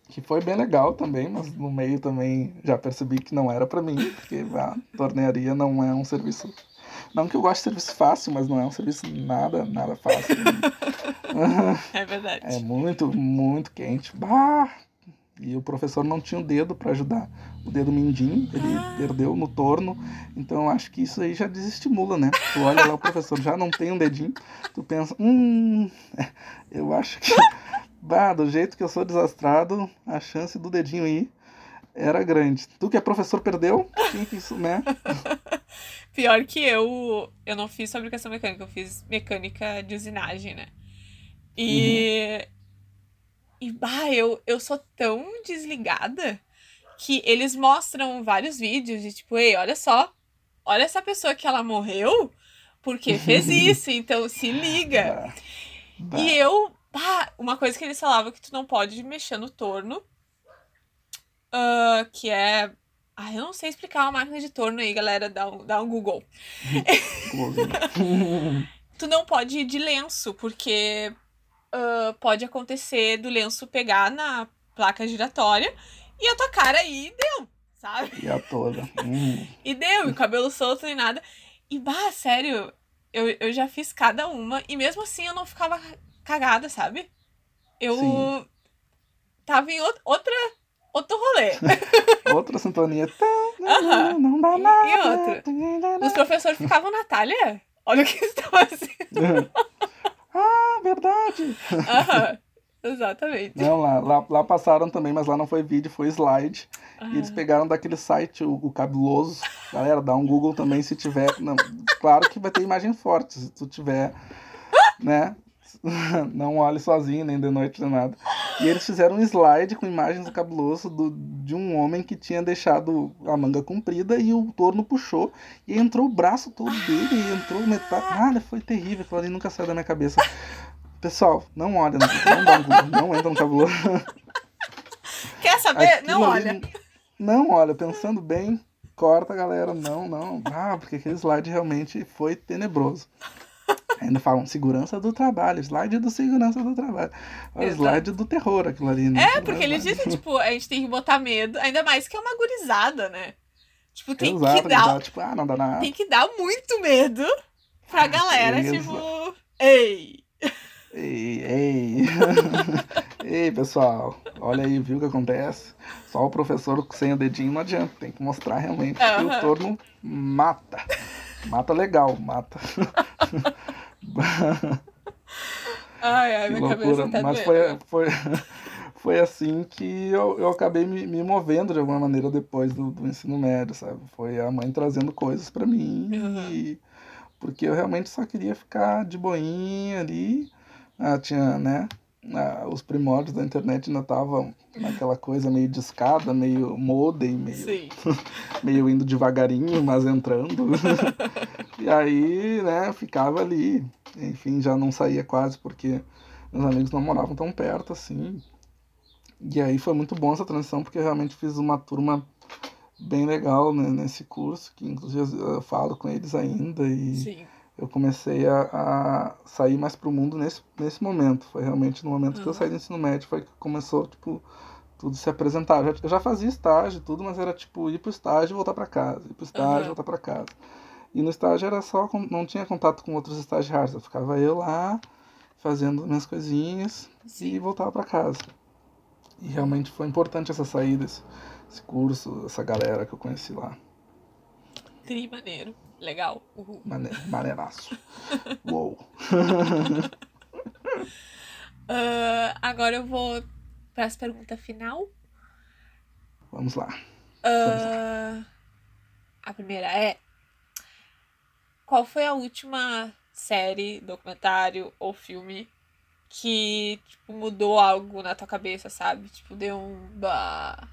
que foi bem legal também, mas no meio também já percebi que não era para mim, porque a tornearia não é um serviço. Não que eu goste de serviço fácil, mas não é um serviço nada, nada fácil. <laughs> <laughs> é verdade. É muito, muito quente. Bah! E o professor não tinha o dedo para ajudar. O dedo mindinho, ele ah. perdeu no torno. Então eu acho que isso aí já desestimula, né? Tu olha lá, o professor já não tem um dedinho. Tu pensa, hum, eu acho que. <laughs> Bah, do jeito que eu sou desastrado, a chance do dedinho aí era grande. Tu que é professor perdeu? Quem que isso, né? <laughs> Pior que eu, eu não fiz fabricação mecânica, eu fiz mecânica de usinagem, né? E uhum. E, bah, eu, eu sou tão desligada que eles mostram vários vídeos de tipo, ei, olha só, olha essa pessoa que ela morreu porque fez <laughs> isso, então se liga. Bah. E eu, bah, uma coisa que eles falavam que tu não pode mexer no torno, uh, que é. Ah, eu não sei explicar uma máquina de torno aí, galera, dá um, dá um Google. <laughs> <laughs> tu não pode ir de lenço, porque uh, pode acontecer do lenço pegar na placa giratória e a tua cara aí deu, sabe? E a toda. Hum. e deu, e o cabelo solto nem nada. E, bah, sério, eu, eu já fiz cada uma e mesmo assim eu não ficava cagada, sabe? Eu Sim. tava em outra, outro rolê. <laughs> outra sintonia. Uhum. Não dá nada. E outra. Os professores ficavam, Natália, olha o que você tá fazendo. Ah, verdade! Aham, exatamente. Não, lá, lá, lá, passaram também, mas lá não foi vídeo, foi slide. E eles pegaram daquele site, o, o, Cabuloso. Galera, dá um Google também se tiver. Não, claro que vai ter imagem forte, se tu tiver, né? <laughs> não olhe sozinho, nem de noite, nem nada. E eles fizeram um slide com imagens do cabuloso do, de um homem que tinha deixado a manga comprida e o torno puxou. E entrou o braço todo dele, e entrou metade. Ah, foi terrível, aquilo ali nunca saiu da minha cabeça. Pessoal, não olha, não, não, não entra no cabuloso. Quer saber? Aquilo não olha. Ali, não olha, pensando bem, corta, galera. Não, não. Ah, porque aquele slide realmente foi tenebroso. Ainda falam segurança do trabalho, slide do segurança do trabalho. O slide do terror, aquilo ali, né? É, porque eles dizem, tipo, a gente tem que botar medo, ainda mais que é uma gurizada, né? Tipo, tem Exato, que dar. Tipo, ah, não dá nada. Tem que dar muito medo pra <laughs> galera, tipo, ei. Ei, ei. <laughs> ei, pessoal, olha aí, viu o que acontece? Só o professor sem o dedinho não adianta, tem que mostrar realmente uhum. que o torno mata. Mata legal, mata. <laughs> ai, ai, <laughs> minha loucura. cabeça tá Mas foi, foi, <laughs> foi assim que eu, eu acabei me, me movendo de alguma maneira depois do, do ensino médio, sabe? Foi a mãe trazendo coisas para mim, uhum. e, porque eu realmente só queria ficar de boinha ali. Ah, tinha, né? Ah, os primórdios da internet ainda estavam naquela coisa meio discada, meio modem, meio, <laughs> meio indo devagarinho, mas entrando. <laughs> e aí, né, ficava ali. Enfim, já não saía quase porque meus amigos não moravam tão perto assim. E aí foi muito bom essa transição, porque eu realmente fiz uma turma bem legal né, nesse curso, que inclusive eu falo com eles ainda. E Sim. Eu comecei a, a sair mais pro mundo nesse, nesse momento. Foi realmente no momento uhum. que eu saí do ensino médio, foi que começou, tipo, tudo se apresentar. Eu já, eu já fazia estágio tudo, mas era tipo ir pro estágio e voltar para casa, ir pro estágio e uhum. voltar para casa. E no estágio era só, não tinha contato com outros estagiários, eu ficava eu lá fazendo minhas coisinhas Sim. e voltava para casa. E realmente foi importante essa saída, esse, esse curso, essa galera que eu conheci lá. Tri maneiro. Legal. Uhul. Mane maneiraço. <laughs> Uou. uh, <laughs> agora eu vou para as perguntas final. Vamos lá. Uh, Vamos lá. A primeira é: Qual foi a última série, documentário ou filme que, tipo, mudou algo na tua cabeça, sabe? Tipo, deu um. Bah,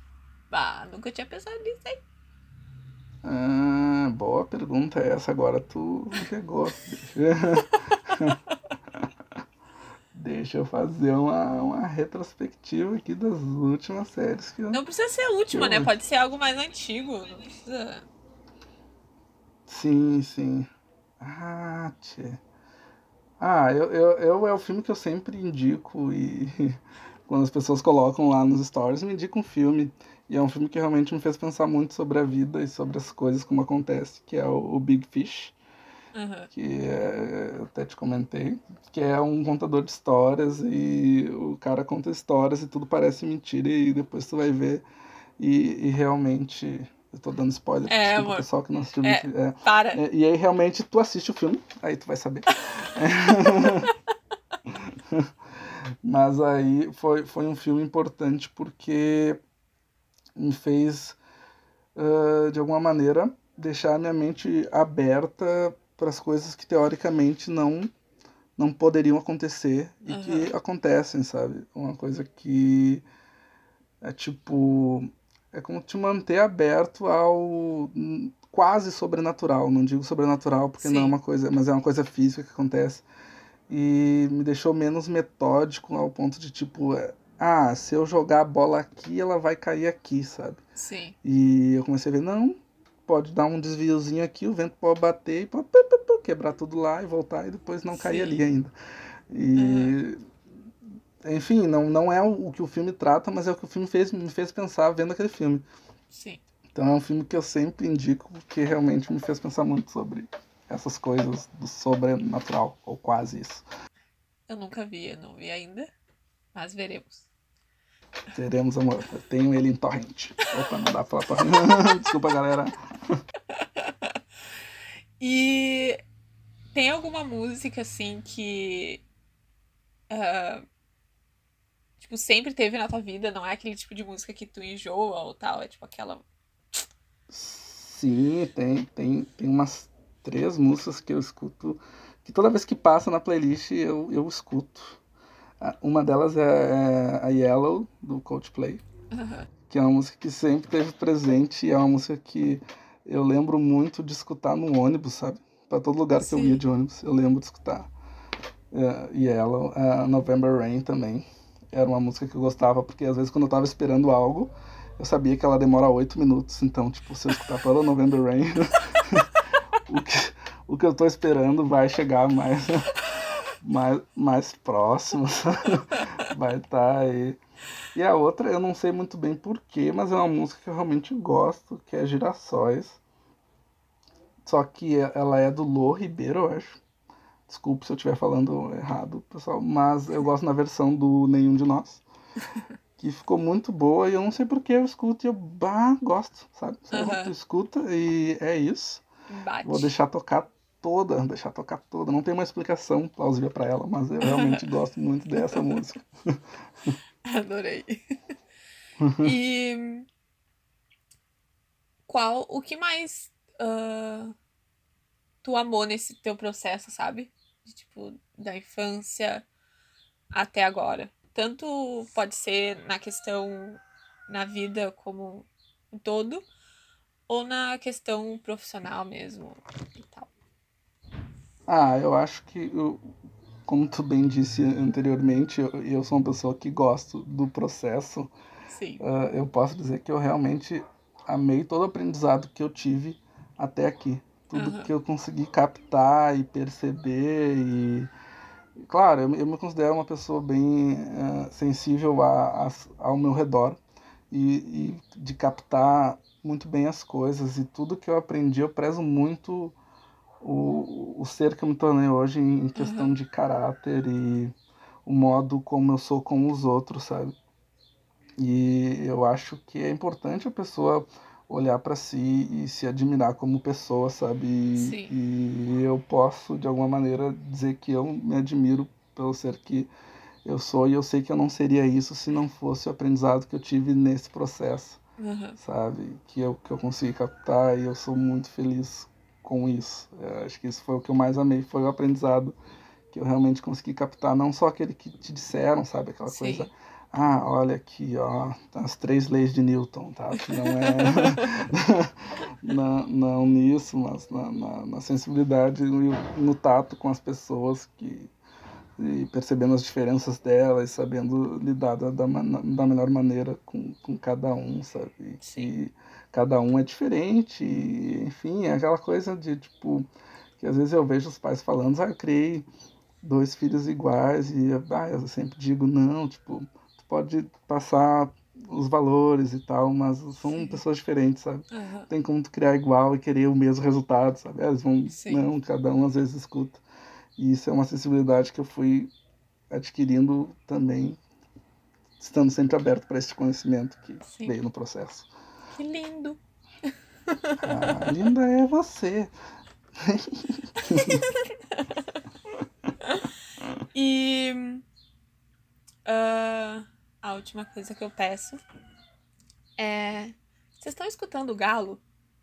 bah, nunca tinha pensado nisso aí. Ah, boa pergunta essa. Agora tu pegou. <laughs> Deixa eu fazer uma, uma retrospectiva aqui das últimas séries que eu. Não precisa ser a última, né? Pode ser algo mais antigo. Não precisa. Sim, sim. Ah, tchê. Ah, eu, eu, eu é o filme que eu sempre indico e <laughs> quando as pessoas colocam lá nos stories, me indica um filme. E é um filme que realmente me fez pensar muito sobre a vida e sobre as coisas como acontece, que é o, o Big Fish. Uhum. Que é, eu até te comentei, que é um contador de histórias e o cara conta histórias e tudo parece mentira e depois tu vai ver e, e realmente eu tô dando spoiler é, amor. pessoal que não assistiu. É, é, para. É, e aí realmente tu assiste o filme, aí tu vai saber. <laughs> Mas aí foi, foi um filme importante porque me fez, uh, de alguma maneira, deixar minha mente aberta para as coisas que teoricamente não não poderiam acontecer e uhum. que acontecem, sabe? Uma coisa que é tipo é como te manter aberto ao quase sobrenatural. Não digo sobrenatural porque Sim. não é uma coisa, mas é uma coisa física que acontece. E me deixou menos metódico ao ponto de tipo, é, ah, se eu jogar a bola aqui, ela vai cair aqui, sabe? Sim. E eu comecei a ver, não, pode dar um desviozinho aqui, o vento pode bater e pode quebrar tudo lá e voltar e depois não Sim. cair ali ainda. E uhum enfim, não, não é o, que o filme trata, mas é o que o filme fez, me fez pensar vendo aquele filme. Sim. Então é um filme que eu sempre indico, porque realmente me fez pensar muito sobre essas coisas do sobrenatural, ou quase isso. Eu nunca vi, eu não vi ainda, mas veremos. Veremos, amor. Eu tenho ele em torrent. Opa, não dá pra falar. <laughs> Desculpa, galera. <laughs> E tem alguma música assim que uh, tipo, sempre teve na tua vida, não é aquele tipo de música que tu enjoa ou tal, é tipo aquela. Sim, tem, tem, tem umas três músicas que eu escuto, que toda vez que passa na playlist eu, eu escuto. Uma delas é, é a Yellow, do Coldplay, uhum. que é uma música que sempre teve presente e é uma música que eu lembro muito de escutar no ônibus, sabe? Para todo lugar Sim. que eu ia de ônibus, eu lembro de escutar. Uh, Yellow, uh, November Rain também era uma música que eu gostava, porque às vezes quando eu tava esperando algo, eu sabia que ela demora oito minutos, então, tipo, se eu escutar toda November Rain, <laughs> o, que, o que eu tô esperando vai chegar mais, mais, mais próximo, vai estar tá aí. E a outra, eu não sei muito bem porquê, mas é uma música que eu realmente gosto, que é Girassóis. Só que ela é do Lô Ribeiro, eu acho. Desculpe se eu estiver falando errado, pessoal, mas eu gosto na versão do Nenhum de Nós. Que ficou muito boa e eu não sei porque eu escuto e eu bah, gosto, sabe? Uhum. Tu escuta e é isso. Bate. Vou deixar tocar toda, deixar tocar toda. Não tem uma explicação plausível para ela, mas eu realmente <laughs> gosto muito dessa música. <laughs> Adorei. e qual, o que mais uh, tu amou nesse teu processo, sabe? De, tipo, da infância até agora. Tanto pode ser na questão na vida como um todo, ou na questão profissional mesmo e tal. Ah, eu acho que, eu, como tu bem disse anteriormente, eu, eu sou uma pessoa que gosto do processo. Sim. Uh, eu posso dizer que eu realmente amei todo o aprendizado que eu tive até aqui. Tudo uhum. que eu consegui captar e perceber e... Claro, eu, eu me considero uma pessoa bem uh, sensível a, a, ao meu redor e, e de captar muito bem as coisas e tudo que eu aprendi eu prezo muito o, o ser que eu me tornei hoje em questão uhum. de caráter e o modo como eu sou com os outros, sabe? E eu acho que é importante a pessoa olhar para si e se admirar como pessoa, sabe? E, e, eu posso, de alguma maneira, dizer que eu me admiro pelo ser que eu sou e eu sei que eu não seria isso se não fosse o aprendizado que eu tive nesse processo, uhum. sabe? Que eu, que eu consegui captar e eu sou muito feliz com isso. Eu acho que isso foi o que eu mais amei, foi o aprendizado que eu realmente consegui captar, não só aquele que te disseram, sabe? Aquela Sim. coisa ah, olha aqui, ó, as três leis de Newton, tá? Que não é <laughs> não, não nisso, mas na, na, na sensibilidade no, no tato com as pessoas que e percebendo as diferenças delas, sabendo lidar da, da, da melhor maneira com, com cada um, sabe? Sim. cada um é diferente, e, enfim, é aquela coisa de tipo que às vezes eu vejo os pais falando, ah, eu criei dois filhos iguais e ah, eu sempre digo não, tipo pode passar os valores e tal, mas são Sim. pessoas diferentes, sabe? Uhum. Tem como tu criar igual e querer o mesmo resultado, sabe? Eles vão, Sim. não, cada um às vezes escuta. E isso é uma sensibilidade que eu fui adquirindo também, estando sempre aberto para esse conhecimento que Sim. veio no processo. Que lindo! Ah, linda é você. <laughs> e uh, a última coisa que eu peço é. Vocês estão escutando o galo?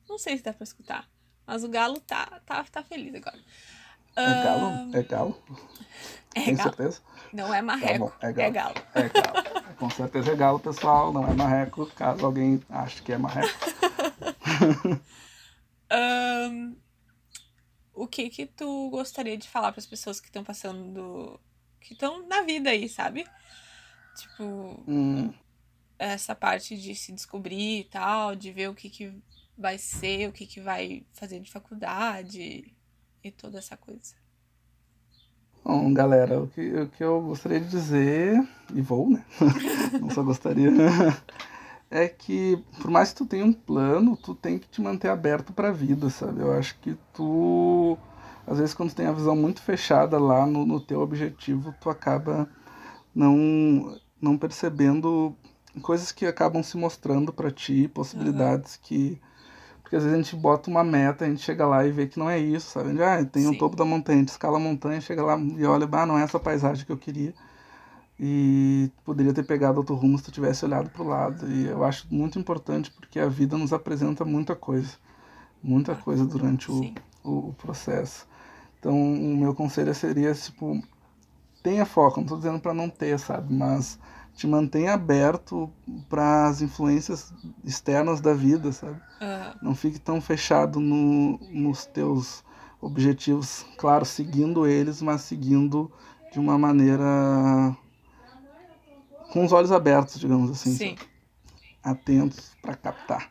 Não sei se dá pra escutar, mas o galo tá, tá, tá feliz agora. É galo? É galo? É Tem galo. certeza? Não é marreco, Tá é é galo. galo. É galo. Com certeza é galo, pessoal. Não é marreco, caso alguém ache que é marreco. <laughs> Ahn, o que que tu gostaria de falar para as pessoas que estão passando, que estão na vida aí, sabe? Tipo, Hum, essa parte de se descobrir e tal, de ver o que que vai ser, o que que vai fazer de faculdade e toda essa coisa. Bom, galera, o que, o que eu gostaria de dizer, e vou, né? <laughs> Não só gostaria, <laughs> é que por mais que tu tenha um plano, tu tem que te manter aberto pra vida, sabe? Eu acho que tu, às vezes, quando tu tem a visão muito fechada lá no, no teu objetivo, tu acaba não, não percebendo coisas que acabam se mostrando pra ti, possibilidades que porque às vezes a gente bota uma meta, a gente chega lá e vê que não é isso, sabe? Ah, tem o topo da montanha, a gente escala a montanha, chega lá e olha, ah, não é essa paisagem que eu queria. E poderia ter pegado outro rumo se tu tivesse olhado para o lado. E eu acho muito importante porque a vida nos apresenta muita coisa. Muita coisa durante o, o, o processo. Então, o meu conselho seria, tipo, tenha foco, não estou dizendo para não ter, sabe? Mas te mantenha aberto para as influências externas da vida, sabe? Aham. Não fique tão fechado no, nos teus objetivos, claro, seguindo eles, mas seguindo de uma maneira com os olhos abertos, digamos assim, Sim. sabe? atentos para captar.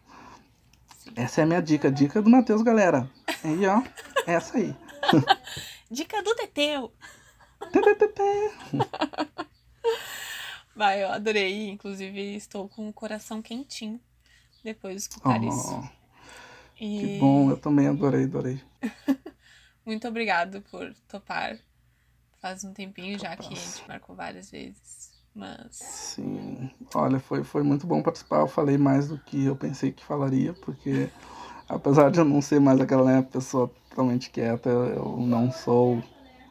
Essa é a minha dica, dica do Matheus, galera. Aí, ó, <laughs> essa aí. Dica do Teteu. Tê, tê, tê. Vai, eu adorei. Inclusive, estou com o coração quentinho depois de escutar isso. Oh, E que bom, eu também adorei, adorei. <laughs> muito obrigado por topar. Faz um tempinho já que a gente marcou várias vezes. Mas. Sim, olha, foi, foi muito bom participar. Eu falei mais do que eu pensei que falaria, porque apesar de eu não ser mais aquela né, pessoa totalmente quieta, eu não sou o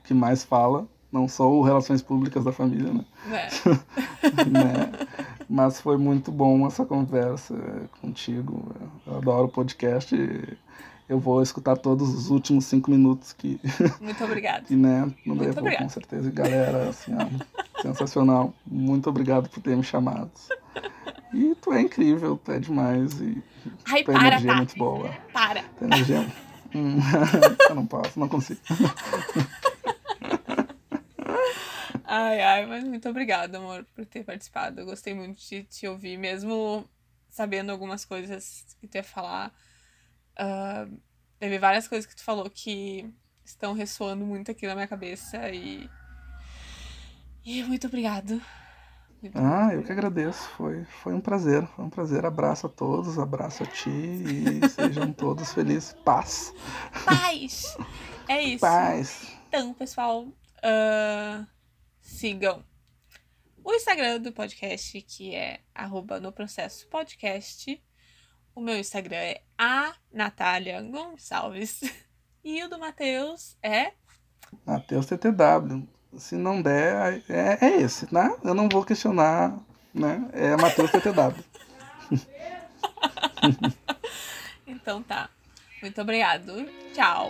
que mais fala. Não sou relações públicas da família, né? É. <laughs> né? Mas foi muito bom essa conversa contigo. Eu adoro o podcast. Eu vou escutar todos os últimos cinco minutos que. <laughs> Muito obrigada. <laughs> que, né, no Muito obrigada. com certeza. Galera, assim, ó, sensacional. Muito obrigado por ter me chamado. E tu é incrível, tu é demais. E Ai, tua para, energia é tá? muito boa. Para. Tua energia. Hum, eu não posso, não consigo. Ai, ai, mas muito obrigada, amor, por ter participado. Eu gostei muito de te ouvir, mesmo sabendo algumas coisas que tu ia falar. Ah, teve várias coisas que tu falou que estão ressoando muito aqui na minha cabeça e. E muito obrigado. Muito Ah, eu que agradeço. Foi, foi um prazer. Foi um prazer. Abraço a todos, abraço a ti e <laughs> sejam todos felizes. Paz. Paz! É isso. Paz. Então, pessoal, ah, sigam o Instagram do podcast, que é arroba no processo podcast. O meu Instagram é a Natália Gonçalves. <laughs> E o do Matheus é. Matheus TTW. Se não der, é, é esse, né? Eu não vou questionar, né? É Matheus TTW. <laughs> Então tá. Muito obrigado. Tchau.